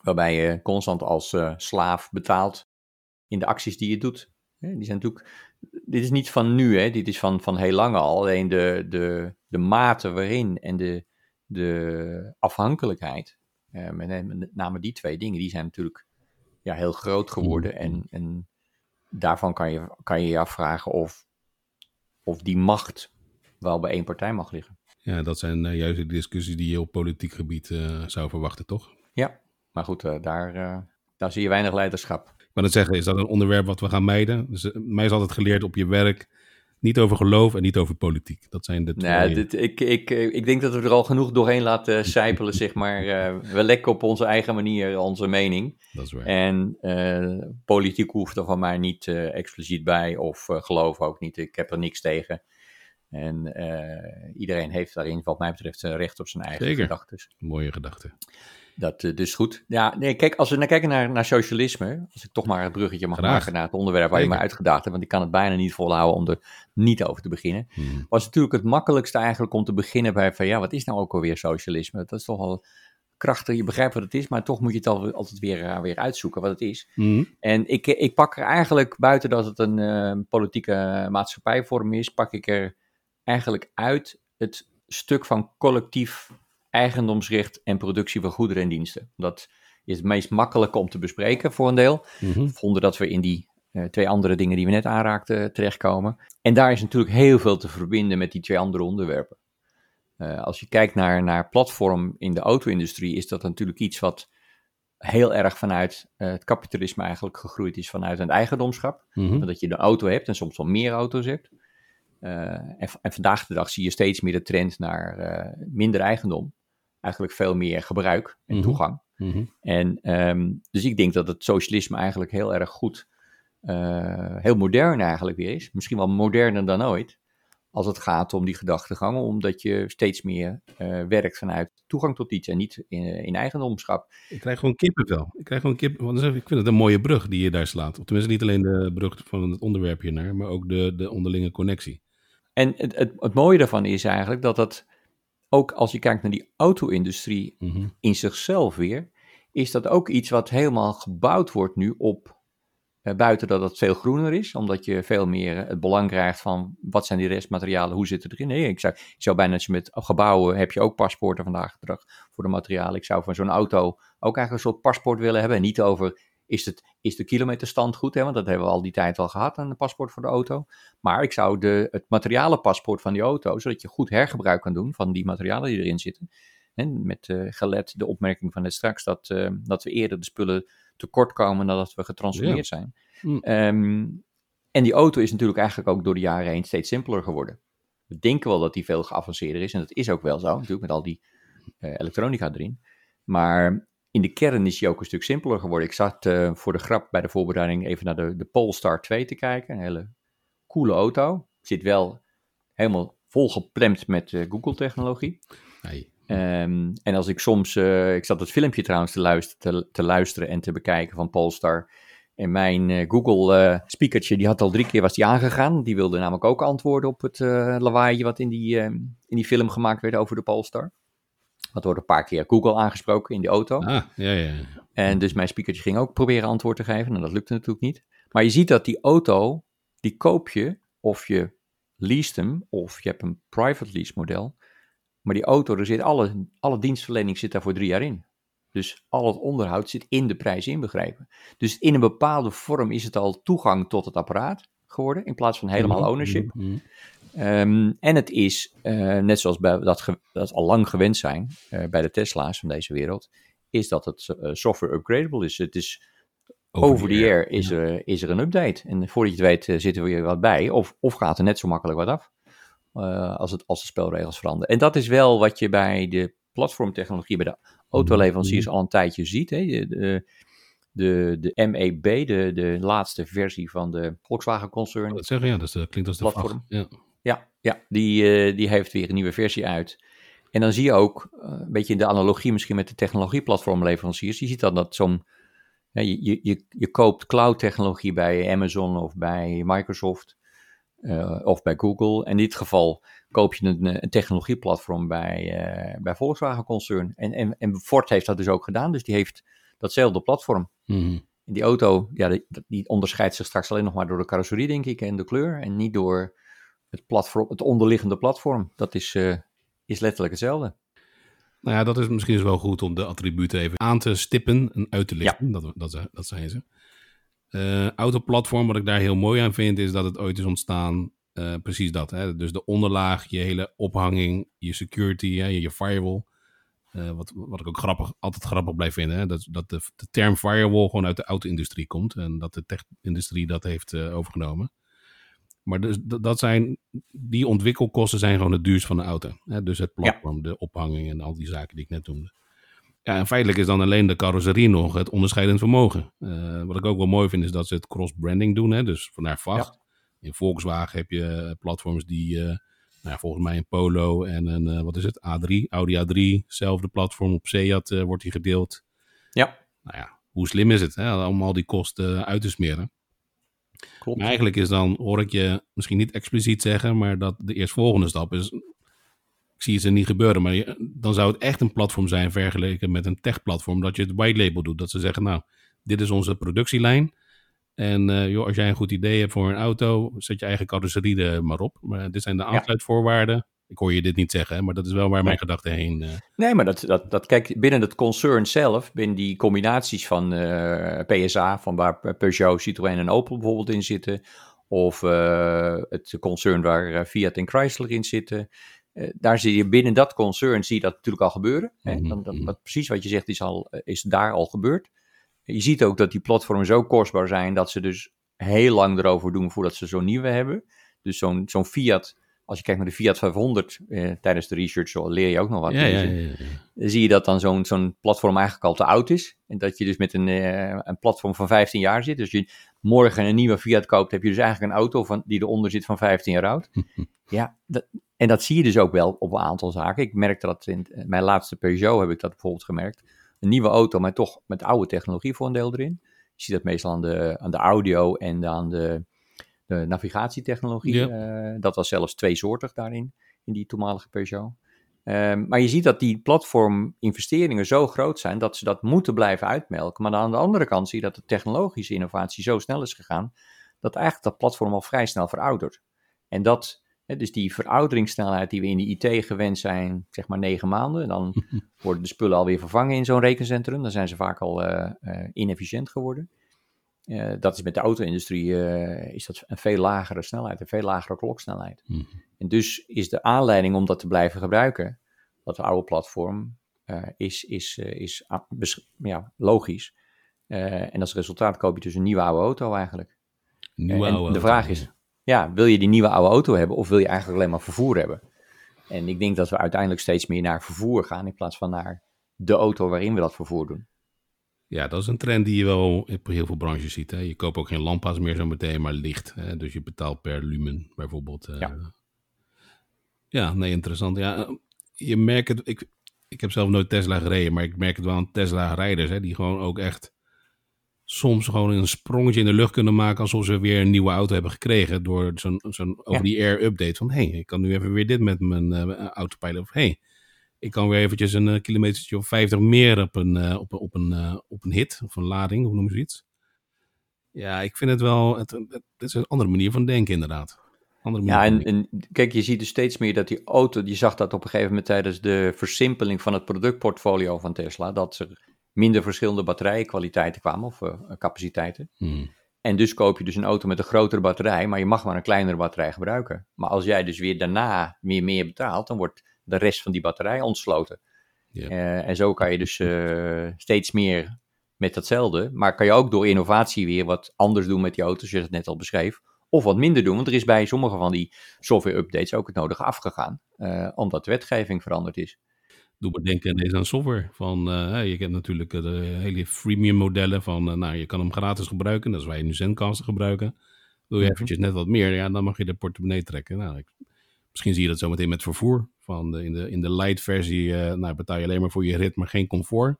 waarbij je constant als slaaf betaalt in de acties die je doet. Die zijn natuurlijk, dit is niet van nu, hè? dit is van, van heel lang al. Alleen de, de, de mate waarin en de, de afhankelijkheid, uh, met name die twee dingen, die zijn natuurlijk ja, heel groot geworden. En, en daarvan kan je, kan je je afvragen of, of die macht wel bij één partij mag liggen. Ja, dat zijn uh, juist de discussies die je op politiek gebied uh, zou verwachten, toch? Ja, maar goed, uh, daar, daar zie je weinig leiderschap. Ik wil het zeggen, is dat een onderwerp wat we gaan mijden? Dus, mij is altijd geleerd op je werk, niet over geloof en niet over politiek. Dat zijn de twee... Nee, dit, ik, ik, ik denk dat we er al genoeg doorheen laten [laughs] sijpelen, zeg maar. we lekken op onze eigen manier onze mening. Dat is waar. En politiek hoeft er van mij niet expliciet bij, of geloof ook niet. Ik heb er niks tegen. En iedereen heeft daarin, wat mij betreft, recht op zijn eigen gedachten. Mooie gedachten. Dat uh, dus goed. Ja, nee, kijk, als we naar kijken naar, naar socialisme, als ik toch maar het bruggetje mag Graag. maken naar het onderwerp waar je me uitgedaagd hebt, want ik kan het bijna niet volhouden om er niet over te beginnen, hmm. was natuurlijk het makkelijkste eigenlijk om te beginnen bij van ja, wat is nou ook alweer socialisme? Dat is toch wel krachtig, je begrijpt wat het is, maar toch moet je het al, altijd weer, uh, weer uitzoeken wat het is. Hmm. En ik, ik pak er eigenlijk, buiten dat het een uh, politieke maatschappijvorm is, pak ik er eigenlijk uit het stuk van collectief eigendomsrecht en productie van goederen en diensten. Dat is het meest makkelijke om te bespreken voor een deel. Mm Vonden dat we in die uh, twee andere dingen die we net aanraakten terechtkomen. En daar is natuurlijk heel veel te verbinden met die twee andere onderwerpen. Uh, als je kijkt naar, naar platform in de auto-industrie, is dat natuurlijk iets wat heel erg vanuit uh, het kapitalisme eigenlijk gegroeid is vanuit een eigendomschap. Mm -hmm. Dat je een auto hebt en soms wel meer auto's hebt. en, en, vandaag de dag zie je steeds meer de trend naar minder eigendom eigenlijk veel meer gebruik en Mhm. toegang. Mhm. En ehm, dus ik denk dat het socialisme eigenlijk heel erg goed, eh, heel modern eigenlijk weer is. Misschien wel moderner dan ooit. Als het gaat om die gedachtegang, omdat je steeds meer eh, werkt vanuit toegang tot iets en niet in, in eigendomschap. Ik krijg gewoon kippenvel. Ik krijg gewoon kip, want ik vind het een mooie brug die je daar slaat. Of tenminste niet alleen de brug van het onderwerp hiernaar, maar ook de, de onderlinge connectie. En het, het, het mooie daarvan is eigenlijk dat dat ook als je kijkt naar die auto-industrie Mhm. in zichzelf weer, is dat ook iets wat helemaal gebouwd wordt nu op, eh, buiten dat het veel groener is, omdat je veel meer eh, het belang krijgt van wat zijn die restmaterialen, hoe zit het erin. Nee, ik zou, ik zou bijna, als je met gebouwen heb je ook paspoorten vandaag de dag voor de materialen. Ik zou van zo'n auto ook eigenlijk een soort paspoort willen hebben en niet over is, het, is de kilometerstand goed, hè? want dat hebben we al die tijd al gehad, een paspoort voor de auto. Maar ik zou de, het materialenpaspoort van die auto, zodat je goed hergebruik kan doen van die materialen die erin zitten. En met uh, gelet de opmerking van net straks dat, uh, dat we eerder de spullen tekort komen nadat we getransformeerd Ja. zijn. Mm. Um, en die auto is natuurlijk eigenlijk ook door de jaren heen steeds simpeler geworden. We denken wel dat die veel geavanceerder is en dat is ook wel zo, natuurlijk met al die uh, elektronica erin. Maar in de kern is die ook een stuk simpeler geworden. Ik zat uh, voor de grap bij de voorbereiding even naar de, de Polestar 2 te kijken. Een hele coole auto. Zit wel helemaal volgeplemd met uh, Google-technologie. Hey. Um, en als ik soms, uh, ik zat het filmpje trouwens te luisteren, te, te luisteren en te bekijken van Polestar. En mijn uh, Google uh, speakertje, die had al drie keer was die aangegaan. Die wilde namelijk ook antwoorden op het lawaaije wat in die, in die film gemaakt werd over de Polestar. Dat wordt een paar keer Google aangesproken in de auto. Ah, ja, ja. En dus mijn speakertje ging ook proberen antwoord te geven. En dat lukte natuurlijk niet. Maar je ziet dat die auto, die koop je of je leest hem of je hebt een private lease model. Maar die auto, er zit alle, alle dienstverlening zit daar voor drie jaar in. Dus al het onderhoud zit in de prijs inbegrepen. Dus in een bepaalde vorm is het al toegang tot het apparaat geworden, in plaats van helemaal Mhm, ownership. mhm, mhm. Ehm, en het is, eh, net zoals bij dat, dat al lang gewend zijn eh, bij de Tesla's van deze wereld, is dat het eh, software upgradable is. Het is over the air is, ja. er, is er een update. En voordat je het weet eh, zit er weer wat bij. Of, of gaat er net zo makkelijk wat af. als, het, als de spelregels veranderen. En dat is wel wat je bij de platformtechnologie, bij de autoleveranciers Mhm. al een tijdje ziet. Hè? De, de, de, de MEB, de, de laatste versie van de Volkswagen-concern. Dat zeggen, ja, dat de- klinkt als de Platform. Ja. Ja, ja die, eh, die heeft weer een nieuwe versie uit. En dan zie je ook, eh, een beetje in de analogie misschien met de technologieplatformleveranciers, je ziet dan dat zo'n, je, je, je, koopt cloud-technologie bij Amazon of bij Microsoft eh, of bij Google. En in dit geval koop je een, een technologieplatform bij, bij Volkswagen Concern. En, en, en Ford heeft dat dus ook gedaan, dus die heeft datzelfde platform. En die auto, ja, die, die onderscheidt zich straks alleen nog maar door de carrosserie, denk ik, en de kleur. En niet door het, platform, het onderliggende platform. Dat is, eh, is letterlijk hetzelfde. Nou ja, dat is misschien dus wel goed om de attributen even aan te stippen en uit te lichten. Dat, dat, dat zijn ze. Eh autoplatform, wat ik daar heel mooi aan vind, is dat het ooit is ontstaan. eh, precies dat. Hè? Dus de onderlaag, je hele ophanging, je security, hè, je, je firewall. Wat, wat ik ook grappig, altijd grappig blijf vinden. Hè? Dat, dat de, de term firewall gewoon uit de auto-industrie komt. En dat de tech-industrie dat heeft overgenomen. Maar dus, dat zijn, die ontwikkelkosten zijn gewoon het duurst van de auto. Hè? Dus het platform, de ophanging en al die zaken die ik net noemde. Ja, en feitelijk is dan alleen de carrosserie nog het onderscheidend vermogen. Eh, wat ik ook wel mooi vind is dat ze het cross-branding doen. Hè? Dus vandaar VAG. In Volkswagen heb je platforms die, eh, nou ja, volgens mij een Polo en een, eh, wat is het, A3, Audi A3, zelfde platform op Seat eh, wordt die gedeeld. Ja, Nou ja, hoe slim is het hè? om al die kosten uit te smeren? Klopt. Maar eigenlijk is dan, hoor ik je misschien niet expliciet zeggen, maar dat de eerstvolgende stap is, ik zie het er niet gebeuren, maar je- dan zou het echt een platform zijn vergeleken met een tech-platform, dat je het white label doet. Dat ze zeggen, nou, dit is onze productielijn. En eh, joh, als jij een goed idee hebt voor een auto, zet je eigen carrosserie er maar op. Maar dit zijn de aansluitvoorwaarden. Ik hoor je dit niet zeggen, maar dat is wel waar mijn gedachten heen... eh, Nee, maar dat, dat, dat, kijk, binnen het concern zelf, binnen die combinaties van eh, PSA, van waar Peugeot, Citroën en Opel bijvoorbeeld in zitten, of eh, het concern waar Fiat en Chrysler in zitten, daar zie je binnen dat concern zie je dat natuurlijk al gebeuren. Hè? Mhm, dan, mhm. precies wat je zegt is, al, is daar al gebeurd. Je ziet ook dat die platformen zo kostbaar zijn dat ze dus heel lang erover doen voordat ze zo'n nieuwe hebben. Dus zo'n zo'n Fiat, als je kijkt naar de Fiat 500 eh, tijdens de research, zo leer je ook nog wat. ja, ja, Dus, ja, dan zie je dat dan zo'n zo'n platform eigenlijk al te oud is. En dat je dus met een, eh, een platform van 15 jaar zit. Dus je morgen een nieuwe Fiat koopt, heb je dus eigenlijk een auto van, die eronder zit van 15 jaar oud. [laughs] ja, dat, en dat zie je dus ook wel op een aantal zaken. Ik merkte dat in mijn laatste Peugeot heb ik dat bijvoorbeeld gemerkt. Een nieuwe auto, maar toch met oude technologie voor een deel erin. Je ziet dat meestal aan de, aan de audio en aan de, de navigatietechnologie. Ja. Eh, dat was zelfs tweesoortig daarin, in die toenmalige Peugeot. Ehm, maar je ziet dat die platforminvesteringen zo groot zijn dat ze dat moeten blijven uitmelken. Maar aan de andere kant zie je dat de technologische innovatie zo snel is gegaan, dat eigenlijk dat platform al vrij snel veroudert. En dat, dus die verouderingssnelheid die we in de IT gewend zijn, zeg maar negen maanden, dan [laughs] worden de spullen alweer vervangen in zo'n rekencentrum. Dan zijn ze vaak al eh, eh, inefficiënt geworden. Eh, dat is met de auto-industrie eh, is dat een veel lagere snelheid, een veel lagere kloksnelheid. Mhm. En dus is de aanleiding om dat te blijven gebruiken, dat oude platform, eh, is, is, is ja, logisch. En als resultaat koop je dus een nieuwe oude auto eigenlijk. Nieuwe en oude de vraag is, ja, wil je die nieuwe oude auto hebben of wil je eigenlijk alleen maar vervoer hebben? En ik denk dat we uiteindelijk steeds meer naar vervoer gaan in plaats van naar de auto waarin we dat vervoer doen. Ja, dat is een trend die je wel in heel veel branches ziet. Hè? Je koopt ook geen lamppas meer zo meteen, maar licht. Hè? Dus je betaalt per lumen bijvoorbeeld. eh. Ja. ja, nee, interessant. Ja, eh, je merkt het, ik, ik heb zelf nooit Tesla gereden, maar ik merk het wel aan Tesla-rijders, hè, die gewoon ook echt soms gewoon een sprongetje in de lucht kunnen maken alsof ze weer een nieuwe auto hebben gekregen door zo'n zo'n over-the-air update van hé, hey, ik kan nu even weer dit met mijn eh, autopilot. Of hé, hey, ik kan weer eventjes een uh, kilometertje of 50 meer op een, uh, op, op, een, uh, op een hit of een lading, hoe noem je zoiets? Ja, ik vind het wel, het, het, is een andere manier van denken inderdaad. Andere Ja, manier. en, en kijk, je ziet dus steeds meer dat die auto, je zag dat op een gegeven moment tijdens de versimpeling van het productportfolio van Tesla, dat er minder verschillende batterijkwaliteiten kwamen of eh, capaciteiten. Hmm. En dus koop je dus een auto met een grotere batterij, maar je mag maar een kleinere batterij gebruiken. Maar als jij dus weer daarna weer meer betaalt, dan wordt de rest van die batterij ontsloten. Ja. Eh, en zo kan je dus eh, steeds meer met datzelfde, maar kan je ook door innovatie weer wat anders doen met die auto's, zoals je het net al beschreef. Of wat minder doen, want er is bij sommige van die software-updates ook het nodige afgegaan, eh, omdat de wetgeving veranderd is. Doe maar denken ineens aan software. Van, je hebt natuurlijk de hele freemium modellen van, nou, je kan hem gratis gebruiken. Dat is waar je nu Zencaster gebruiken. Wil je Mhm. eventjes net wat meer, ja, dan mag je de portemonnee trekken. Nou, ik- misschien zie je dat zo meteen met vervoer. Van in, de, in de light versie eh, nou, betaal je alleen maar voor je rit, maar geen comfort.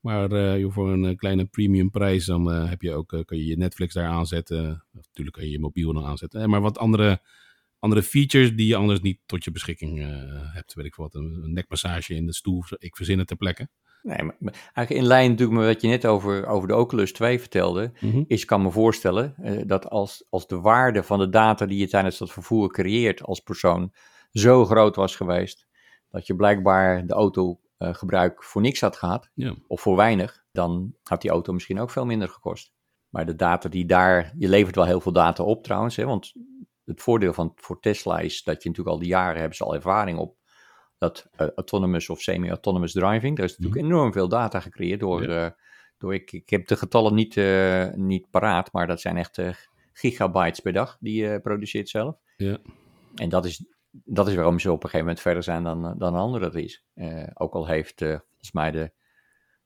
Maar eh, voor een eh, kleine premium prijs, dan heb je ook, kan je je Netflix daar aanzetten. Natuurlijk kan je je mobiel dan aanzetten. Maar wat andere, andere features die je anders niet tot je beschikking hebt. Weet ik wat, een, nekmassage in de stoel. Ik verzin het ter plekke. Nee, maar, eigenlijk in lijn natuurlijk met wat je net over, over de Oculus 2 vertelde, Mhm. is, kan me voorstellen, eh, dat als, als de waarde van de data die je tijdens dat vervoer creëert als persoon zo groot was geweest, dat je blijkbaar de autogebruik voor niks had gehad, Ja. of voor weinig, dan had die auto misschien ook veel minder gekost. Maar de data die daar, je levert wel heel veel data op trouwens, hè, want het voordeel van voor Tesla is dat je natuurlijk al die jaren hebben ze al ervaring op dat eh, autonomous of semi-autonomous driving. Daar is natuurlijk enorm veel data gecreëerd door, eh, door ik, ik heb de getallen niet, eh, niet paraat, maar dat zijn echt gigabytes per dag die je produceert zelf. Ja. En dat is, dat is waarom ze op een gegeven moment verder zijn dan, dan een ander dat is. Ook al heeft volgens mij de,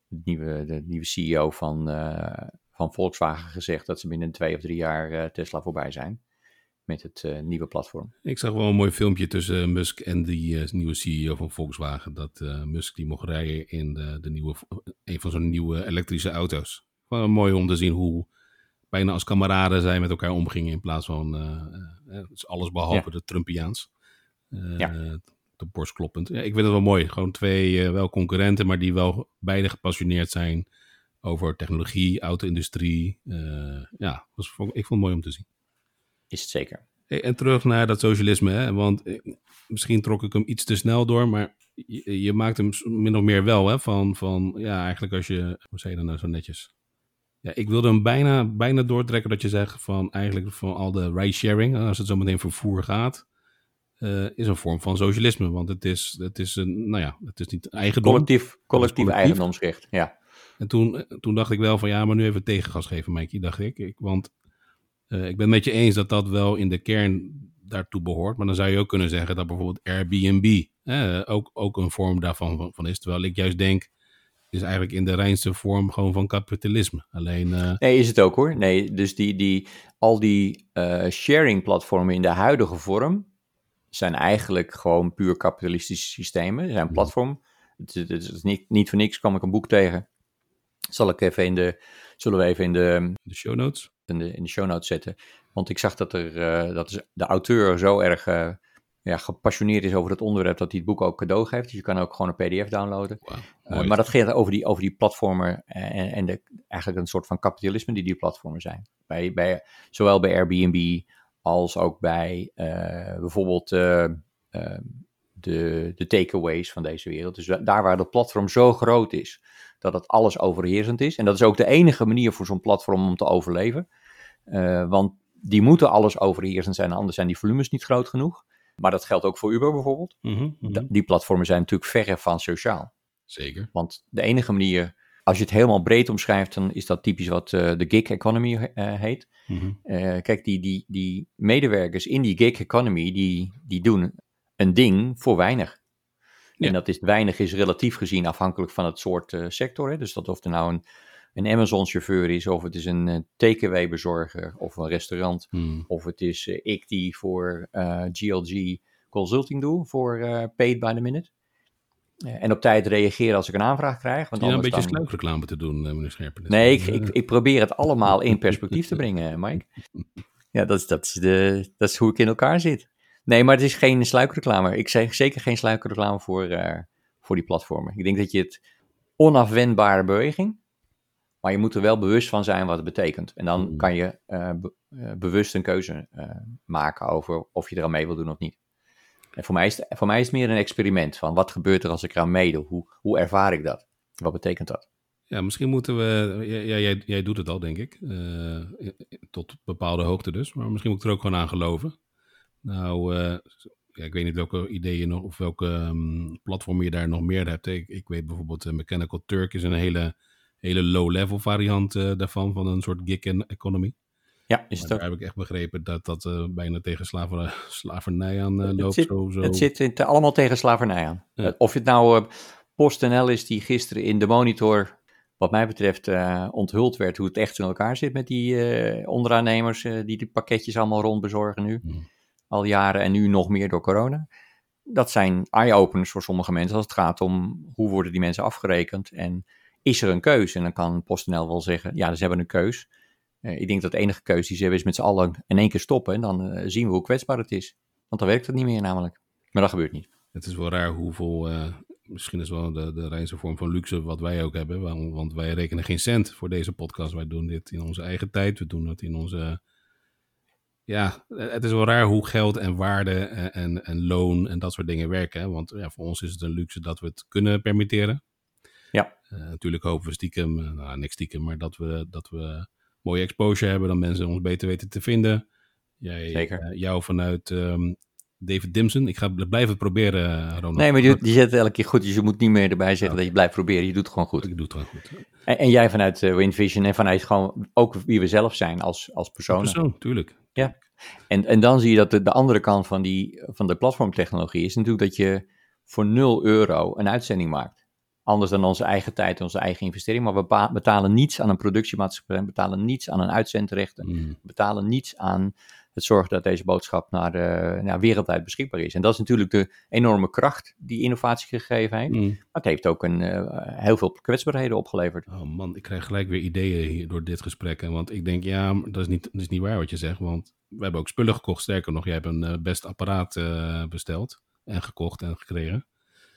de nieuwe, de nieuwe CEO van, van Volkswagen gezegd dat ze binnen twee of drie jaar Tesla voorbij zijn met het eh, nieuwe platform. Ik zag wel een mooi filmpje tussen Musk en die eh, nieuwe CEO van Volkswagen. Dat eh, Musk die mocht rijden in de, de nieuwe, een van zo'n nieuwe elektrische auto's. Wel mooi om te zien hoe bijna als kameraden zij met elkaar omgingen. In plaats van alles behalve de Trumpiaans. Ja. De borst kloppend. Ja, ik vind het wel mooi. Gewoon twee wel concurrenten, maar die wel beide gepassioneerd zijn over technologie, auto-industrie. Ja, was, ik vond het mooi om te zien. Is het zeker. Hey, En terug naar dat socialisme, hè? want eh, misschien trok ik hem iets te snel door, maar je, je maakt hem min of meer wel, hè? Van, van ja, eigenlijk als je, hoe zei je dat nou zo netjes? Ja, ik wilde hem bijna, bijna doortrekken dat je zegt van eigenlijk van al de ride-sharing, als het zo meteen vervoer gaat, eh, is een vorm van socialisme, want het is, het is een, nou ja, het is niet eigendom. Collectief, collectief collectief. eigendomsrecht, ja. En toen, eh, toen dacht ik wel van ja, maar nu even tegengas geven, Mikey, dacht ik. ik want ik ben het met je eens dat dat wel in de kern daartoe behoort. Maar dan zou je ook kunnen zeggen dat bijvoorbeeld Airbnb eh, ook, ook een vorm daarvan van, van is. Terwijl ik juist denk, is eigenlijk in de reinste vorm gewoon van kapitalisme. Alleen, eh, Nee, is het ook hoor. Nee, dus die, die, al die eh, sharing-platformen in de huidige vorm zijn eigenlijk gewoon puur kapitalistische systemen. Ze zijn een platform. Het, is- het is niet, niet voor niks kwam ik een boek tegen. Zal ik even in de, zullen we even in de, de show notes. In de, in de show notes zetten. Want ik zag dat, er, eh, dat de auteur zo erg eh, ja, gepassioneerd is over het onderwerp dat hij het boek ook cadeau geeft. Dus je kan ook gewoon een pdf downloaden. Uh, mooi. maar dat gaat over die, over die platformen en, en de, eigenlijk een soort van kapitalisme die die platformen zijn. Bij, bij, zowel bij Airbnb als ook bij eh, bijvoorbeeld eh, eh, de, de takeaways van deze wereld. Dus da- daar waar dat platform zo groot is dat het alles overheersend is. En dat is ook de enige manier voor zo'n platform om te overleven. Eh, want die moeten alles overheersend zijn, anders zijn die volumes niet groot genoeg. Maar dat geldt ook voor Uber bijvoorbeeld. Mhm, mhm. Die platformen zijn natuurlijk verre van sociaal. Zeker. Want de enige manier, als je het helemaal breed omschrijft, dan is dat typisch wat eh, de gig economy eh, heet. Mhm. Kijk, die, die, die medewerkers in die gig economy, die, die doen een ding voor weinig. Ja. En dat is, weinig is relatief gezien afhankelijk van het soort eh, sector. Hè? Dus dat of er nou een, een Amazon-chauffeur is, of het is een eh, takeaway-bezorger, of een restaurant, Mhm. of het is eh, ik die voor GLG consulting doe, voor paid by the minute. En op tijd reageren als ik een aanvraag krijg. Want je een beetje dan... sluikreclame te doen, meneer Scherpen? Nee, ik, ik, ik probeer het allemaal in [laughs] perspectief te brengen, Mike. [laughs] Ja, dat is, dat, is de, dat is hoe ik in elkaar zit. Nee, maar het is geen sluikreclame. Ik zeg zeker geen sluikreclame voor, eh, voor die platformen. Ik denk dat je het onafwendbare beweging, Maar je moet er wel bewust van zijn wat het betekent. En dan Mm. kan je eh, be- eh, bewust een keuze maken over of je eraan mee wil doen of niet. En voor mij, is het, voor mij is het meer een experiment van wat gebeurt er als ik eraan meedoe? Hoe, hoe ervaar ik dat? Wat betekent dat? Ja, misschien moeten we. Ja, jij, jij doet het al, denk ik. eh, tot bepaalde hoogte dus. Maar misschien moet ik er ook gewoon aan geloven. Nou, eh, ja, ik weet niet welke ideeën nog. of welke ehm, platformen je daar nog meer hebt. Ik, ik weet bijvoorbeeld. eh, Mechanical Turk is een hele, hele low-level variant eh, daarvan. Van een soort gig economy. Ja, is Maar het ook. daar heb ik echt begrepen dat dat bijna tegen slaver, [laughs] slavernij aan Het loopt. zit- zo, zo. Het zit in- allemaal tegen slavernij aan. Ja. Of het nou eh, PostNL is die gisteren in de monitor, wat mij betreft, onthuld werd hoe het echt in elkaar zit met die onderaannemers die die pakketjes allemaal rondbezorgen nu. Hmm. Al jaren en nu nog meer door corona. Dat zijn eye-openers voor sommige mensen als het gaat om hoe worden die mensen afgerekend en is er een keus? En dan kan PostNL wel zeggen, ja, ze hebben een keus. Eh, ik denk dat de enige keus die ze hebben is met z'n allen in één keer stoppen en dan eh, zien we hoe kwetsbaar het is. Want dan werkt het niet meer namelijk. Maar dat gebeurt niet. Het is wel raar hoeveel, eh, misschien is wel de, de reinste vorm van luxe wat wij ook hebben. Want, want wij rekenen geen cent voor deze podcast. Wij doen dit in onze eigen tijd. We doen het in onze... Ja, het is wel raar hoe geld en waarde en, en, en loon en dat soort dingen werken. Hè? Want ja, voor ons is het een luxe dat we het kunnen permitteren. Ja. Eh, natuurlijk hopen we stiekem, eh, nou niks stiekem, maar dat we, dat we mooie exposure hebben. Dat mensen ons beter weten te vinden. Jij, Zeker. eh, jou vanuit ehm, David Dimson. Ik ga bl- blijven proberen, eh, Ronald. Nee, maar die, die zet het elke keer goed. Dus je moet niet meer erbij zeggen Ja. dat je blijft proberen. Je doet het gewoon goed. Ik doe het gewoon goed. En, en jij vanuit eh, WinVision en vanuit gewoon ook wie we zelf zijn als, als personen. Persoon, tuurlijk. En, en dan zie je dat de, de andere kant van, die, van de platformtechnologie is natuurlijk dat je voor 0 euro een uitzending maakt. Anders dan onze eigen tijd en onze eigen investering. Maar we betalen niets aan een productiemaatschappij, we betalen niets aan een uitzendrechten, Mm. betalen niets aan het zorgen dat deze boodschap naar de, nou, wereldwijd beschikbaar is. En dat is natuurlijk de enorme kracht die innovatie gegeven heeft. Mm. Maar het heeft ook een, eh, heel veel kwetsbaarheden opgeleverd. Oh man, ik krijg gelijk weer ideeën hier door dit gesprek. hè. Want ik denk, ja, dat is, niet, dat is niet waar wat je zegt. Want we hebben ook spullen gekocht. Sterker nog, jij hebt een eh, best apparaat eh, besteld. En gekocht en gekregen.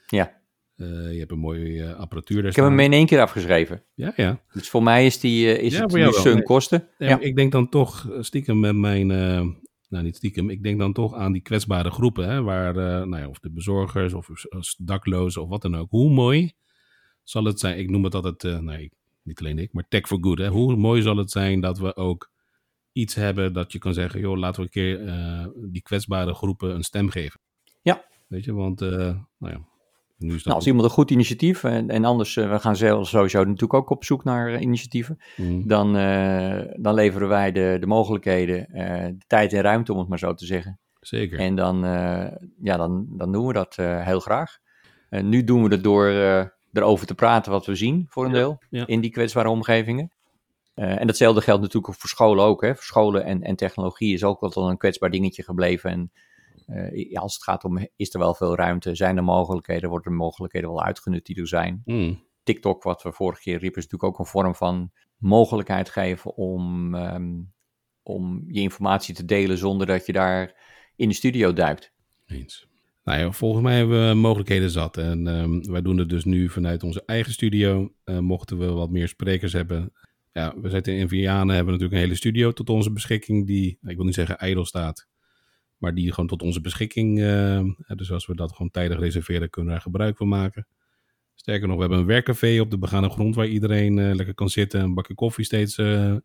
Ja, Eh, je hebt een mooie eh, apparatuur daar ik heb hem in één keer afgeschreven. Ja, ja. Dus voor mij is, die, eh, is Ja, het nu Nee. kosten. Ja, Ik denk dan toch stiekem met mijn... nou, niet stiekem. Ik denk dan toch aan die kwetsbare groepen. Hè, waar, nou ja, of de bezorgers of als daklozen of wat dan ook. Hoe mooi zal het zijn? Ik noem het altijd... nee, niet alleen ik, maar tech for good. Hè. Hoe mooi zal het zijn dat we ook iets hebben dat je kan zeggen... joh, laten we een keer die kwetsbare groepen een stem geven. Ja. Weet je, want... nou ja, nu is dat... Nou, als iemand een goed initiatief, en, en anders, eh, we gaan zelf sowieso natuurlijk ook op zoek naar eh, initiatieven, Mm, dan, eh, dan leveren wij de, de mogelijkheden, eh, de tijd en ruimte, om het maar zo te zeggen. zeker. En dan, eh, ja, dan, dan doen we dat eh, heel graag. En nu doen we het door eh, erover te praten wat we zien, voor een deel, ja. in die kwetsbare omgevingen. Eh, en datzelfde geldt natuurlijk voor scholen ook. Hè. Voor scholen en, en technologie is ook altijd een kwetsbaar dingetje gebleven. En eh, als het gaat om, is er wel veel ruimte? Zijn er mogelijkheden? Worden er mogelijkheden wel uitgenut die er zijn? Mm, TikTok, wat we vorige keer riepen, is natuurlijk ook een vorm van mogelijkheid geven om, ehm, om je informatie te delen zonder dat je daar in de studio duikt. Eens. Nou ja, volgens mij hebben we mogelijkheden zat. En ehm, wij doen het dus nu vanuit onze eigen studio. Eh, mochten we wat meer sprekers hebben. Ja, we zitten in Vianen, hebben natuurlijk een hele studio tot onze beschikking. Die, ik wil niet zeggen ijdel staat. Maar die gewoon tot onze beschikking. eh, dus als we dat gewoon tijdig reserveren, kunnen we daar gebruik van maken. Sterker nog, we hebben een werkcafé op de begane grond waar iedereen eh, lekker kan zitten. Een bakje koffie steeds. eh,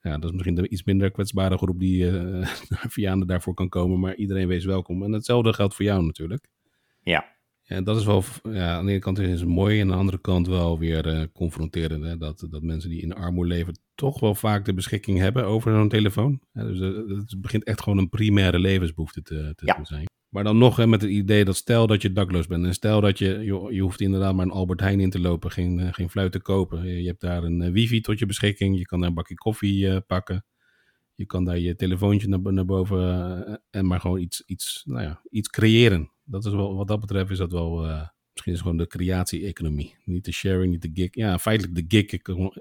ja, dat is misschien de iets minder kwetsbare groep die [laughs] Vianen daarvoor kan komen. Maar iedereen wees welkom. En hetzelfde geldt voor jou natuurlijk. Ja. Ja, dat is wel, ja, aan de ene kant is het mooi, en aan de andere kant wel weer eh, confronterend. Hè? Dat, dat mensen die in armoede leven toch wel vaak de beschikking hebben over zo'n telefoon. Ja, dus eh, het begint echt gewoon een primaire levensbehoefte te, te Ja. zijn. Maar dan nog hè, met het idee dat stel dat je dakloos bent en stel dat je, joh, je hoeft inderdaad maar een Albert Heijn in te lopen, geen, eh, geen fluit te kopen. Je, je hebt daar een wifi tot je beschikking, je kan daar een bakje koffie pakken. Je kan daar je telefoontje naar, naar boven en maar gewoon iets, iets, nou ja, iets creëren. Dat is wel, wat dat betreft is dat wel, eh, misschien is het gewoon de creatie-economie. Niet de sharing, niet de gig. Ja, feitelijk de gig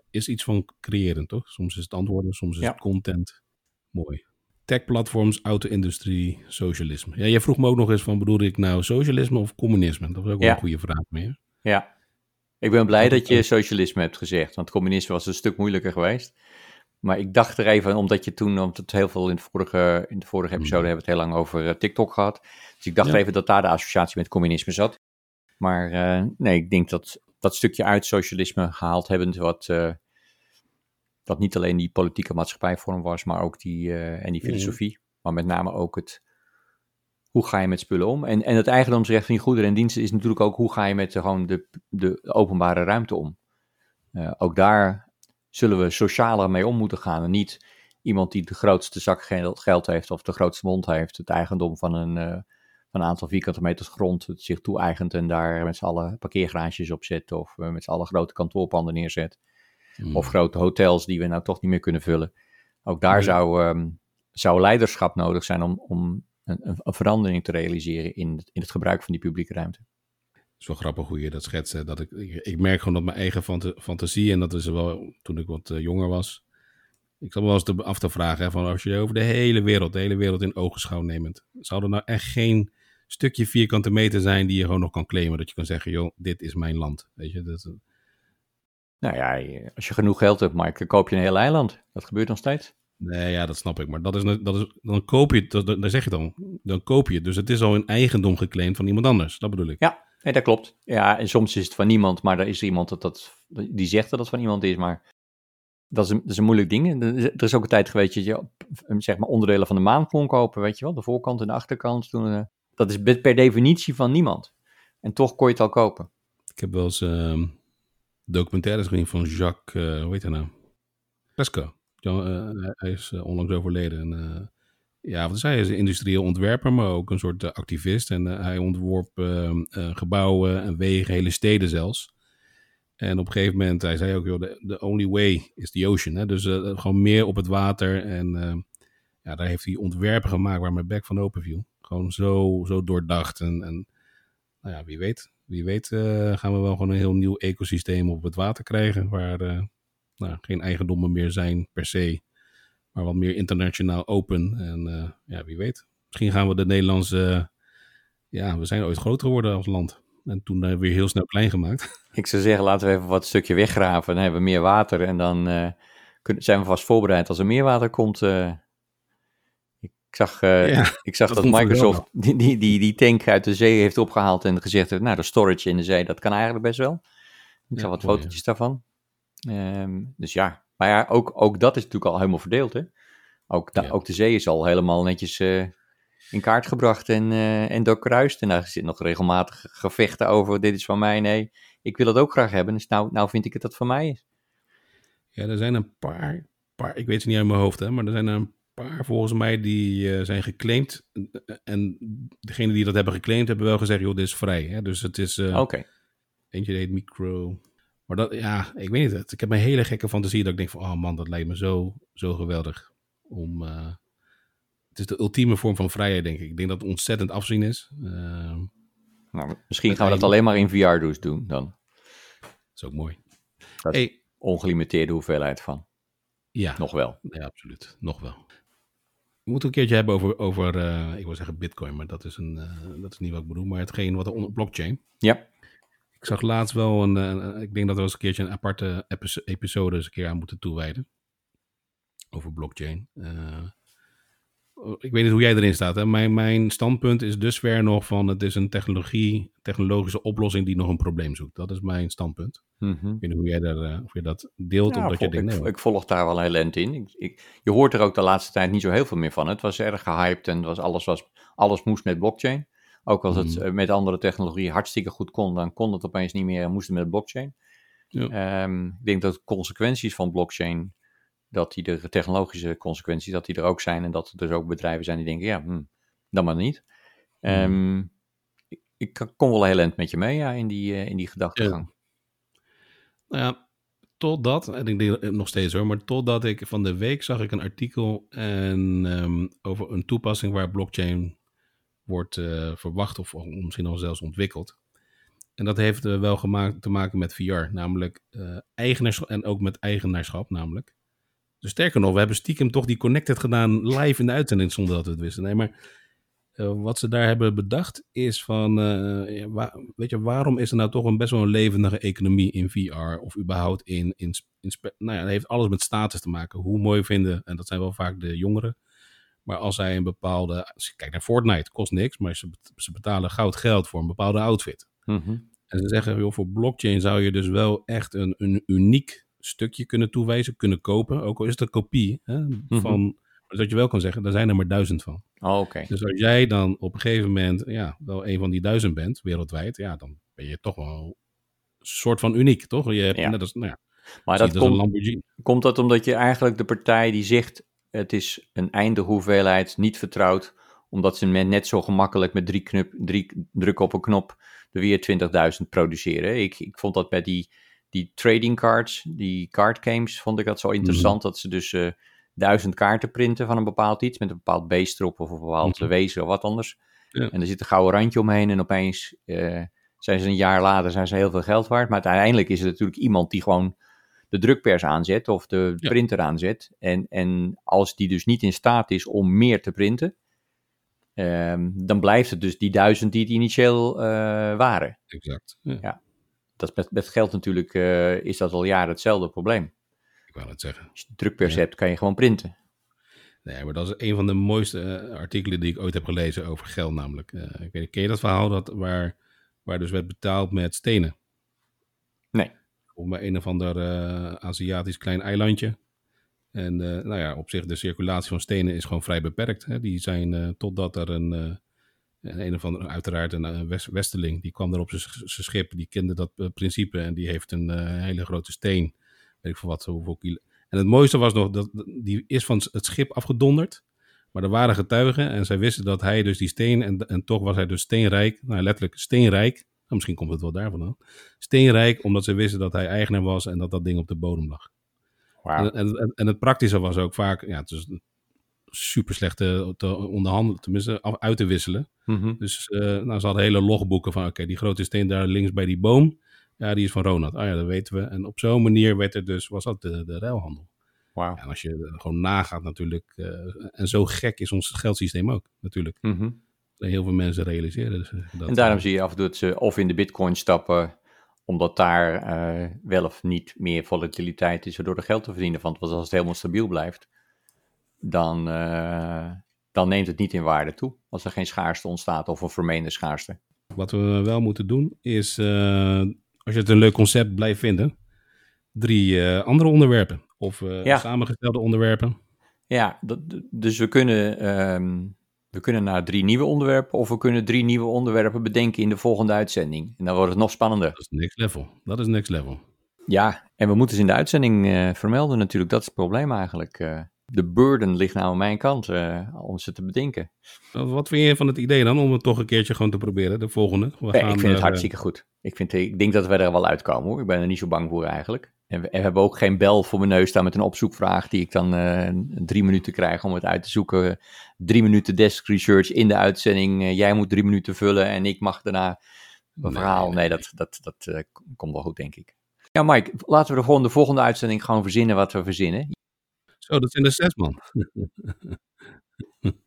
is iets van creëren, toch? Soms is het antwoorden, soms is Ja. het content. Mooi. Tech-platforms, auto-industrie, socialisme. Ja, jij vroeg me ook nog eens van, bedoelde ik nou socialisme of communisme? Dat was ook wel een goede vraag meer. Ja. Ik ben blij dat je socialisme hebt gezegd, want communisme was een stuk moeilijker geweest. Maar ik dacht er even, omdat je toen, omdat het heel veel in de vorige, in de vorige episode Hmm. hebben we het heel lang over eh, TikTok gehad. Dus ik dacht Ja. even dat daar de associatie met communisme zat. Maar eh, nee, ik denk dat dat stukje uit socialisme gehaald hebben, wat, eh, dat niet alleen die politieke maatschappijvorm was, maar ook die, eh, en die Mhm. filosofie. Maar met name ook het, hoe ga je met spullen om? En, en het eigendomsrecht van je goederen en diensten is natuurlijk ook, hoe ga je met de, gewoon de, de openbare ruimte om? Eh, ook daar zullen we socialer mee om moeten gaan. En niet iemand die de grootste zak geld, heeft of de grootste mond heeft, het eigendom van een, eh, van een aantal vierkante meters grond, het zich toe-eigent en daar met z'n allen parkeergarages op zet of eh, met z'n allen grote kantoorpanden neerzet. Hmm. Of grote hotels die we nou toch niet meer kunnen vullen. Ook daar Ja. zou, ehm, zou leiderschap nodig zijn om, om een, een- een verandering te realiseren in, het- in het gebruik van die publieke ruimte. Wel grappig hoe je dat schetst. hè, Dat ik, ik, merk gewoon dat mijn eigen fanta- fantasie, en dat is wel toen ik wat eh, jonger was. Ik zat me wel eens te, af te vragen, hè, van als je over de hele wereld, de hele wereld in ogenschouw neemt, zou er nou echt geen stukje vierkante meter zijn die je gewoon nog kan claimen? Dat je kan zeggen, joh, dit is mijn land. Weet je, dat, Nou ja, als je genoeg geld hebt, Mike, dan koop je een heel eiland. Dat gebeurt nog steeds. nee, ja, dat snap ik. Maar dat is, dat is, dan koop je het, dat, dat- daar zeg je het al. Dan koop je het. Dus het is al een eigendom geclaimd van iemand anders. Dat bedoel ik. Ja, nee, dat klopt. Ja, en soms is het van niemand, maar er is er iemand dat, dat, die zegt dat het van iemand is. Maar dat is een, dat is een moeilijk ding. Er is- ook een tijd geweest dat je op, zeg maar onderdelen van de maan kon kopen, weet je wel. De voorkant en de achterkant. Toen, eh, dat is per definitie van niemand. En toch kon je het al kopen. Ik heb wel eens ehm, documentaires gezien van Jacques, eh, hoe heet hij nou? Pesco. Eh, hij is eh, onlangs overleden. En, eh, ja, wat is hij? Is een industrieel ontwerper, maar ook een soort eh, activist. En eh, hij ontworp ehm, eh, gebouwen en wegen, hele steden zelfs. En op een gegeven moment, hij zei ook, joh, the, the only way is the ocean. Hè? Dus gewoon meer op het water. En ehm, ja, daar heeft hij ontwerpen gemaakt waar mijn bek van open viel. Gewoon zo, zo doordacht. En, en nou ja, wie weet. Wie weet gaan we wel gewoon een heel nieuw ecosysteem op het water krijgen. Waar nou, geen eigendommen meer zijn per se. Maar wat meer internationaal open. En eh, ja, wie weet. Misschien gaan we de Nederlandse... ja, we zijn ooit groter geworden als land. En toen eh, weer heel snel klein gemaakt. [laughs] Ik zou zeggen, laten we even wat stukje weggraven. Dan hebben we meer water en dan eh, kunnen, zijn we vast voorbereid als er meer water komt. ik zag, Ja, ik zag dat Microsoft die, die, die, die tank uit de zee heeft opgehaald en gezegd heeft, nou, de storage in de zee, dat kan eigenlijk best wel. Ik Ja, zag wat fotootjes daarvan. Ehm, dus ja, maar ja, ook, ook dat is natuurlijk al helemaal verdeeld, hè. Ook, da- Ja. ook de zee is al helemaal netjes eh, in kaart gebracht en, eh, en doorkruist. En daar zit nog regelmatig gevechten over, dit is van mij, nee, ik wil het ook graag hebben. Dus nou, nou vind ik het dat van mij is. Ja, er zijn een paar, paar, ik weet ze niet uit mijn hoofd, hè, maar er zijn een paar volgens mij die eh, zijn geclaimd. En degenen die dat hebben geclaimd hebben wel gezegd, joh, dit is vrij. Hè? Dus het is, Oké, eentje heet micro. Maar dat, ja, ik weet niet. Ik heb een hele gekke fantasie dat ik denk van, oh man, dat lijkt me zo, zo geweldig. Om, eh, het is de ultieme vorm van vrijheid, denk ik. Ik denk dat het ontzettend afzien is. Eh, nou, misschien gaan we dat alleen maar in VR dus doen dan. dat is ook mooi. Dat Hey, Ongelimiteerde hoeveelheid van. ja. Nog wel. Ja, absoluut. Nog wel. We moeten een keertje hebben over, over eh, ik wil zeggen bitcoin, maar dat is, een, eh, dat is niet wat ik bedoel. Maar hetgeen wat er onder blockchain. Ja, Ik zag laatst wel een, eh, ik denk dat we eens een keertje een aparte epi- episode eens een keer aan moeten toewijden. Over blockchain. Eh, ik weet niet hoe jij erin staat. Hè? Mijn, mijn standpunt is dusver nog van het is een technologie, technologische oplossing die nog een probleem zoekt. Dat is mijn standpunt. Mhm. Ik weet niet hoe jij daar, eh, of je dat deelt. Ja, of dat je denkt, ik, nee, ik volg daar wel heel end in. Ik, ik, je hoort er ook de laatste tijd niet zo heel veel meer van. Het was erg gehyped en was, alles, was, alles moest met blockchain. Ook als het Mhm. eh, met andere technologie hartstikke goed kon, dan kon het opeens niet meer en moest het met blockchain. Ja. Ehm, ik denk dat de consequenties van blockchain, dat die de technologische consequenties, dat die er ook zijn. En dat er dus ook bedrijven zijn die denken, ja, hm, dan maar niet. Ehm, ik, ik kom wel heel end met je mee ja, in die, eh, in die gedachtegang. Nou ja, totdat, en ik denk nog steeds hoor, maar totdat ik van de week zag ik een artikel en, ehm, over een toepassing waar blockchain wordt eh, verwacht of misschien al zelfs ontwikkeld. En dat heeft eh, wel gemaakt, te maken met VR, namelijk eh eigenaarschap en ook met eigenaarschap namelijk. Dus sterker nog, we hebben stiekem toch die Connected gedaan live in de uitzending zonder dat we het wisten. Nee, maar wat ze daar hebben bedacht is van, weet je, waarom is er nou toch een best wel een levendige economie in VR of überhaupt in, in, in nou ja, dat heeft alles met status te maken. Hoe mooi vinden, en dat zijn wel vaak de jongeren, maar als zij een bepaalde, als je kijkt naar Fortnite, kost niks, maar ze, ze betalen goud geld voor een bepaalde outfit. Mm -hmm. En ze zeggen, joh, voor blockchain zou je dus wel echt een, een uniek stukje kunnen toewijzen, kunnen kopen. Ook al is het een kopie hè, mm -hmm. van, dat je wel kan zeggen, daar zijn er maar duizend van. Oh, oké. Dus als jij dan op een gegeven moment, ja, wel een van die duizend bent, wereldwijd, ja, dan ben je toch wel een soort van uniek, toch? Je hebt, Ja. net als, nou ja, Maar dat dat is komt, een Lamborghini. komt dat omdat je eigenlijk de partij die zegt het is een einde hoeveelheid niet vertrouwt, omdat ze net zo gemakkelijk met drie, knup, drie drukken op een knop er weer 20.000 produceren. Ik, ik vond dat bij die, die trading cards, die card games, vond ik dat zo interessant, dat ze dus eh, duizend kaarten printen van een bepaald iets, met een bepaald beest erop of een bepaald Mhm. wezen of wat anders. Ja. En er zit een gouden randje omheen en opeens eh, zijn ze een jaar later zijn ze heel veel geld waard. Maar uiteindelijk is er natuurlijk iemand die gewoon de drukpers aanzet of de Ja. printer aanzet. En, en als die dus niet in staat is om meer te printen, ehm, dan blijft het dus die duizend die het initieel eh, waren. Exact. Ja, Ja. Dat is met, met geld natuurlijk, eh, is dat al jaren hetzelfde probleem. ik wou het zeggen. Als je de drukpers Ja. hebt, kan je gewoon printen. Nee, maar dat is een van de mooiste eh, artikelen die ik ooit heb gelezen over geld namelijk. Ik weet, niet, ken je dat verhaal dat, waar, waar dus werd betaald met stenen? Nee. Bij een of ander eh, Aziatisch klein eilandje. En eh, nou ja, op zich de circulatie van stenen is gewoon vrij beperkt. Hè. Die zijn eh, totdat er een, een, een of ander, uiteraard een, west, westeling, die kwam er op zijn schip, die kende dat principe en die heeft een hele grote steen, weet ik veel wat, hoeveel kilo. En het mooiste was nog, dat die is van het schip afgedonderd. Maar er waren getuigen en zij wisten dat hij dus die steen, en, en toch was hij dus steenrijk, nou letterlijk steenrijk. Nou, misschien komt het wel daarvan aan. Steenrijk, omdat ze wisten dat hij eigenaar was en dat dat ding op de bodem lag. En, en, en- het praktische was ook vaak, ja, het is super slecht te, te onderhandelen, tenminste af, uit te wisselen. Mhm. Dus eh, nou, ze hadden hele logboeken van, oké, die grote steen daar links bij die boom, ja, die is van Ronald. Ah ja, dat weten we. En op zo'n manier werd er dus, was dat de, de ruilhandel. Ja, en als je er gewoon nagaat natuurlijk, eh, en zo gek is ons geldsysteem ook, natuurlijk. Mhm. Heel veel mensen realiseren dus, eh, dat. En daarom eh, zie je af en toe dat ze of in de bitcoin stappen, omdat daar eh, wel of niet meer volatiliteit is, waardoor er geld te verdienen. Want als het helemaal stabiel blijft, dan, dan neemt het niet in waarde toe. Als er geen schaarste ontstaat of een vermeende schaarste. Wat we wel moeten doen is, als je het een leuk concept blijft vinden, drie andere onderwerpen. Of Ja. samengestelde onderwerpen. Ja, dat, dus we kunnen, ehm, we kunnen naar drie nieuwe onderwerpen of we kunnen drie nieuwe onderwerpen bedenken in de volgende uitzending. En dan wordt het nog spannender. Dat is next level. Dat is next level. Ja, en we moeten ze in de uitzending eh, vermelden natuurlijk. Dat is het probleem eigenlijk. eh. de burden ligt nou aan mijn kant eh, om ze te bedenken. Wat wat vind je van het idee dan om het toch een keertje gewoon te proberen, de volgende? We Ja, ik vind het hartstikke goed. Ik, vind, ik denk dat we er wel uitkomen hoor. Ik ben er niet zo bang voor eigenlijk. En we, en we hebben ook geen bel voor mijn neus staan met een opzoekvraag die ik dan eh, drie minuten krijg om het uit te zoeken. Drie minuten desk research in de uitzending. Eh, jij moet drie minuten vullen en ik mag daarna een Nee, verhaal. Nee, nee, dat, dat, dat eh, komt wel goed denk ik. Ja Mike, laten we de volgende, de volgende uitzending gewoon verzinnen wat we verzinnen. Zo, dat zijn er zes man. [laughs]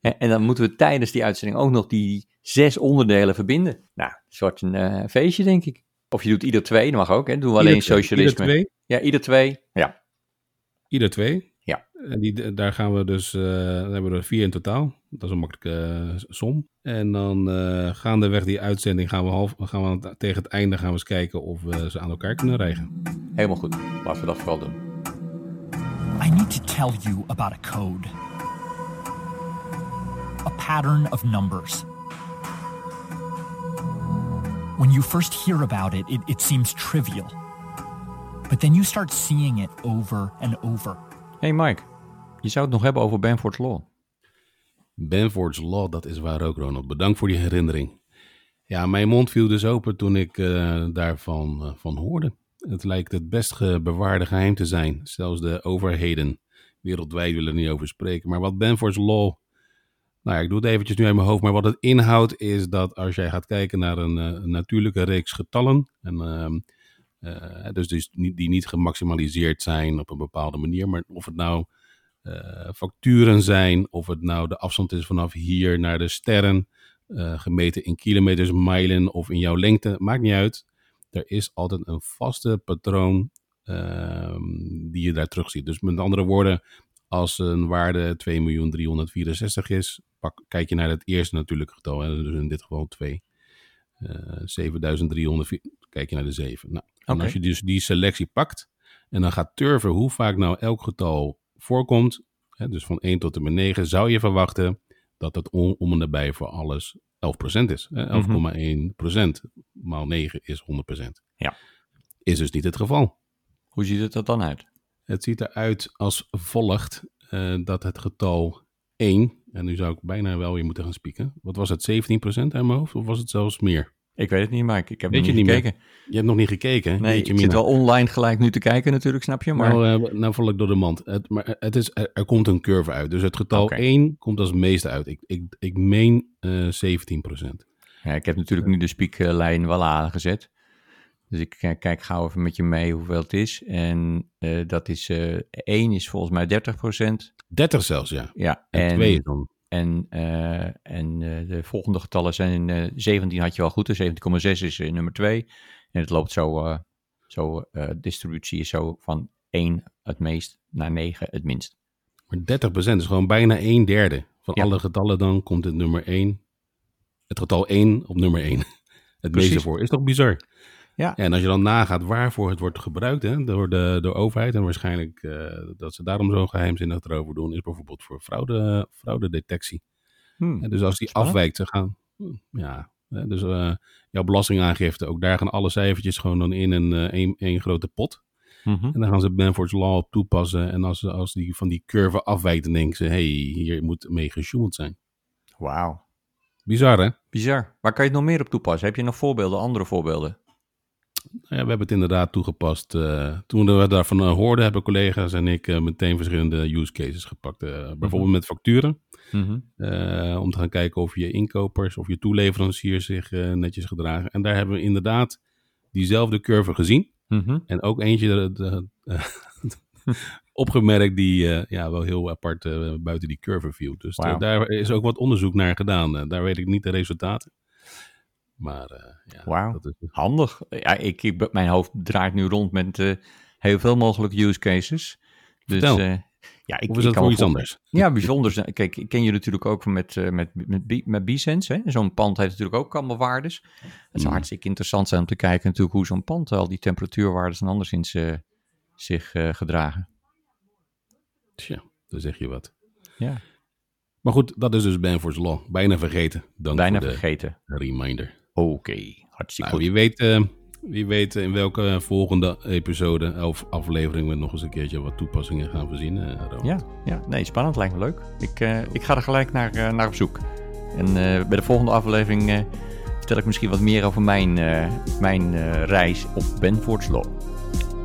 En, en dan moeten we tijdens die uitzending ook nog die zes onderdelen verbinden. Nou, het wordt een feestje, denk ik. Of je doet ieder twee, dat mag ook. Hè? Doen we alleen Ieder socialisme. Ieder twee. Ja, ieder twee. Ja, Ieder twee. Ja. En die, daar gaan we dus, eh, dan hebben we er vier in totaal. Dat is een makkelijke eh, som. En dan eh gaandeweg die uitzending gaan we, half, gaan we tegen het einde gaan we eens kijken of we ze aan elkaar kunnen rijgen. helemaal goed. Laten we dat vooral doen. I need to tell you about a code. A pattern of numbers. When you first hear about it, it, it seems trivial. But then you start seeing it over and over. hey Mike, je zou het nog hebben over Benford's Law. Benford's Law, dat is waar ook, Ronald. Bedankt voor die herinnering. Ja, mijn mond viel dus open toen ik eh, daarvan eh, van hoorde. Het lijkt het best bewaarde geheim te zijn. Zelfs de overheden wereldwijd willen er niet over spreken. Maar wat Benford's Law... Nou ik doe het eventjes nu uit mijn hoofd. Maar wat het inhoudt is dat als jij gaat kijken naar een, eh, natuurlijke reeks getallen... En, ehm, eh, dus die, niet gemaximaliseerd zijn op een bepaalde manier... maar of het nou eh, facturen zijn, of het nou de afstand is vanaf hier naar de sterren, gemeten in kilometers, mijlen of in jouw lengte, maakt niet uit. Er is altijd een vaste patroon ehm, die je daar terug ziet. Dus met andere woorden, als een waarde 2.364 is, pak, kijk je naar het eerste natuurlijke getal, hè, dus in dit geval 2. eh 7300, kijk je naar de 7. Nou, en als je dus die selectie pakt en dan gaat turven hoe vaak nou elk getal voorkomt, hè, dus van 1 tot en met 9, zou je verwachten dat het om, om en nabij voor alles 11% is. Hè? 11,1% maal 9 is 100%. Ja. Is dus niet het geval. Hoe ziet het er dan uit? Het ziet eruit als volgt eh, dat het getal 1, en nu zou ik bijna wel weer moeten gaan spieken. Wat was het, 17% uit mijn hoofd of was het zelfs meer? Ik weet het niet, maar ik, ik heb Weet nog je niet meer? gekeken. Je hebt nog niet gekeken? Nee, ik zit wel online gelijk nu te kijken natuurlijk, snap je? Maar Nou, eh, nou val ik door de mand. Het, maar het is, er, er komt een curve uit. Dus het getal Oké. 1 komt als het meeste uit. Ik, ik, ik meen eh 17%. ja, ik heb natuurlijk nu de spieklijn wel aangezet. Dus ik kijk gauw even met je mee hoeveel het is. En eh, dat is, eh 1 is volgens mij 30% 30 zelfs, ja. Ja, En, en, 2 is dan. en, eh, en de volgende getallen zijn eh 17 had je al goed, dus 17,6 is nummer 2. En het loopt zo, zo distributie is zo van 1 het meest naar 9 het minst. Maar 30% is gewoon bijna een derde. Van Ja. alle getallen dan komt het nummer 1. Het getal 1 op nummer 1. [laughs] Het Precies. meeste voor. Is toch bizar? Ja. En als je dan nagaat waarvoor het wordt gebruikt hè, door, de, door overheid. En waarschijnlijk eh, dat ze daarom zo geheimzinnig erover doen. Is bijvoorbeeld voor fraude, fraudedetectie. Hmm. En dus als die Spannend. afwijkt, ze gaan. Ja, dus eh, jouw belastingaangifte, ook daar gaan alle cijfertjes gewoon dan in een eh, één, één grote pot. Mhm. En dan gaan ze Benford's Law op toepassen. En als, als die van die curve afwijkt, dan denken ze: hé, hey, hier moet mee gesjoemeld zijn. Wauw. Bizar, hè? Bizar. Waar kan je het nog meer op toepassen? Heb je nog voorbeelden, andere voorbeelden? Ja, we hebben het inderdaad toegepast. eh, toen we daarvan eh, hoorden, hebben collega's en ik eh, meteen verschillende use cases gepakt. Bijvoorbeeld met facturen. Mhm. om te gaan kijken of je inkopers of je toeleveranciers zich netjes gedragen. En daar hebben we inderdaad diezelfde curve gezien. Mhm. En ook eentje de, de- [laughs] opgemerkt die ja, wel heel apart buiten die curve viel. Dus daar is ook wat onderzoek naar gedaan. Daar weet ik niet de resultaten. Maar eh, ja, dat is Handig. Ja, ik, ik, mijn hoofd draait nu rond met eh, heel veel mogelijke use cases. Dus, eh, ja, ik, Of ik is dat kan iets anders? Ja, bijzonder. Kijk, ik ken je natuurlijk ook met, met, met, met B-Sense. Zo'n pand heeft natuurlijk ook allemaal waardes. Het zou Mm. hartstikke interessant zijn om te kijken natuurlijk hoe zo'n pand al die temperatuurwaardes en anderszins zich gedragen. Tja, dan zeg je wat. Ja, Maar goed, dat is dus Benford's Law. Bijna vergeten. Dank bijna voor de vergeten. reminder. Oké, hartstikke Nou, goed. wie, weet, eh, wie weet in welke volgende episode of aflevering we nog eens een keertje wat toepassingen gaan voorzien. eh. Ja, ja, nee, spannend lijkt me leuk. Ik, eh, ik ga er gelijk naar, naar op zoek. En bij de volgende aflevering vertel ik misschien wat meer over mijn, mijn reis op Benford's Law.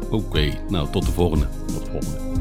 Oké, nou tot de volgende. Tot de volgende.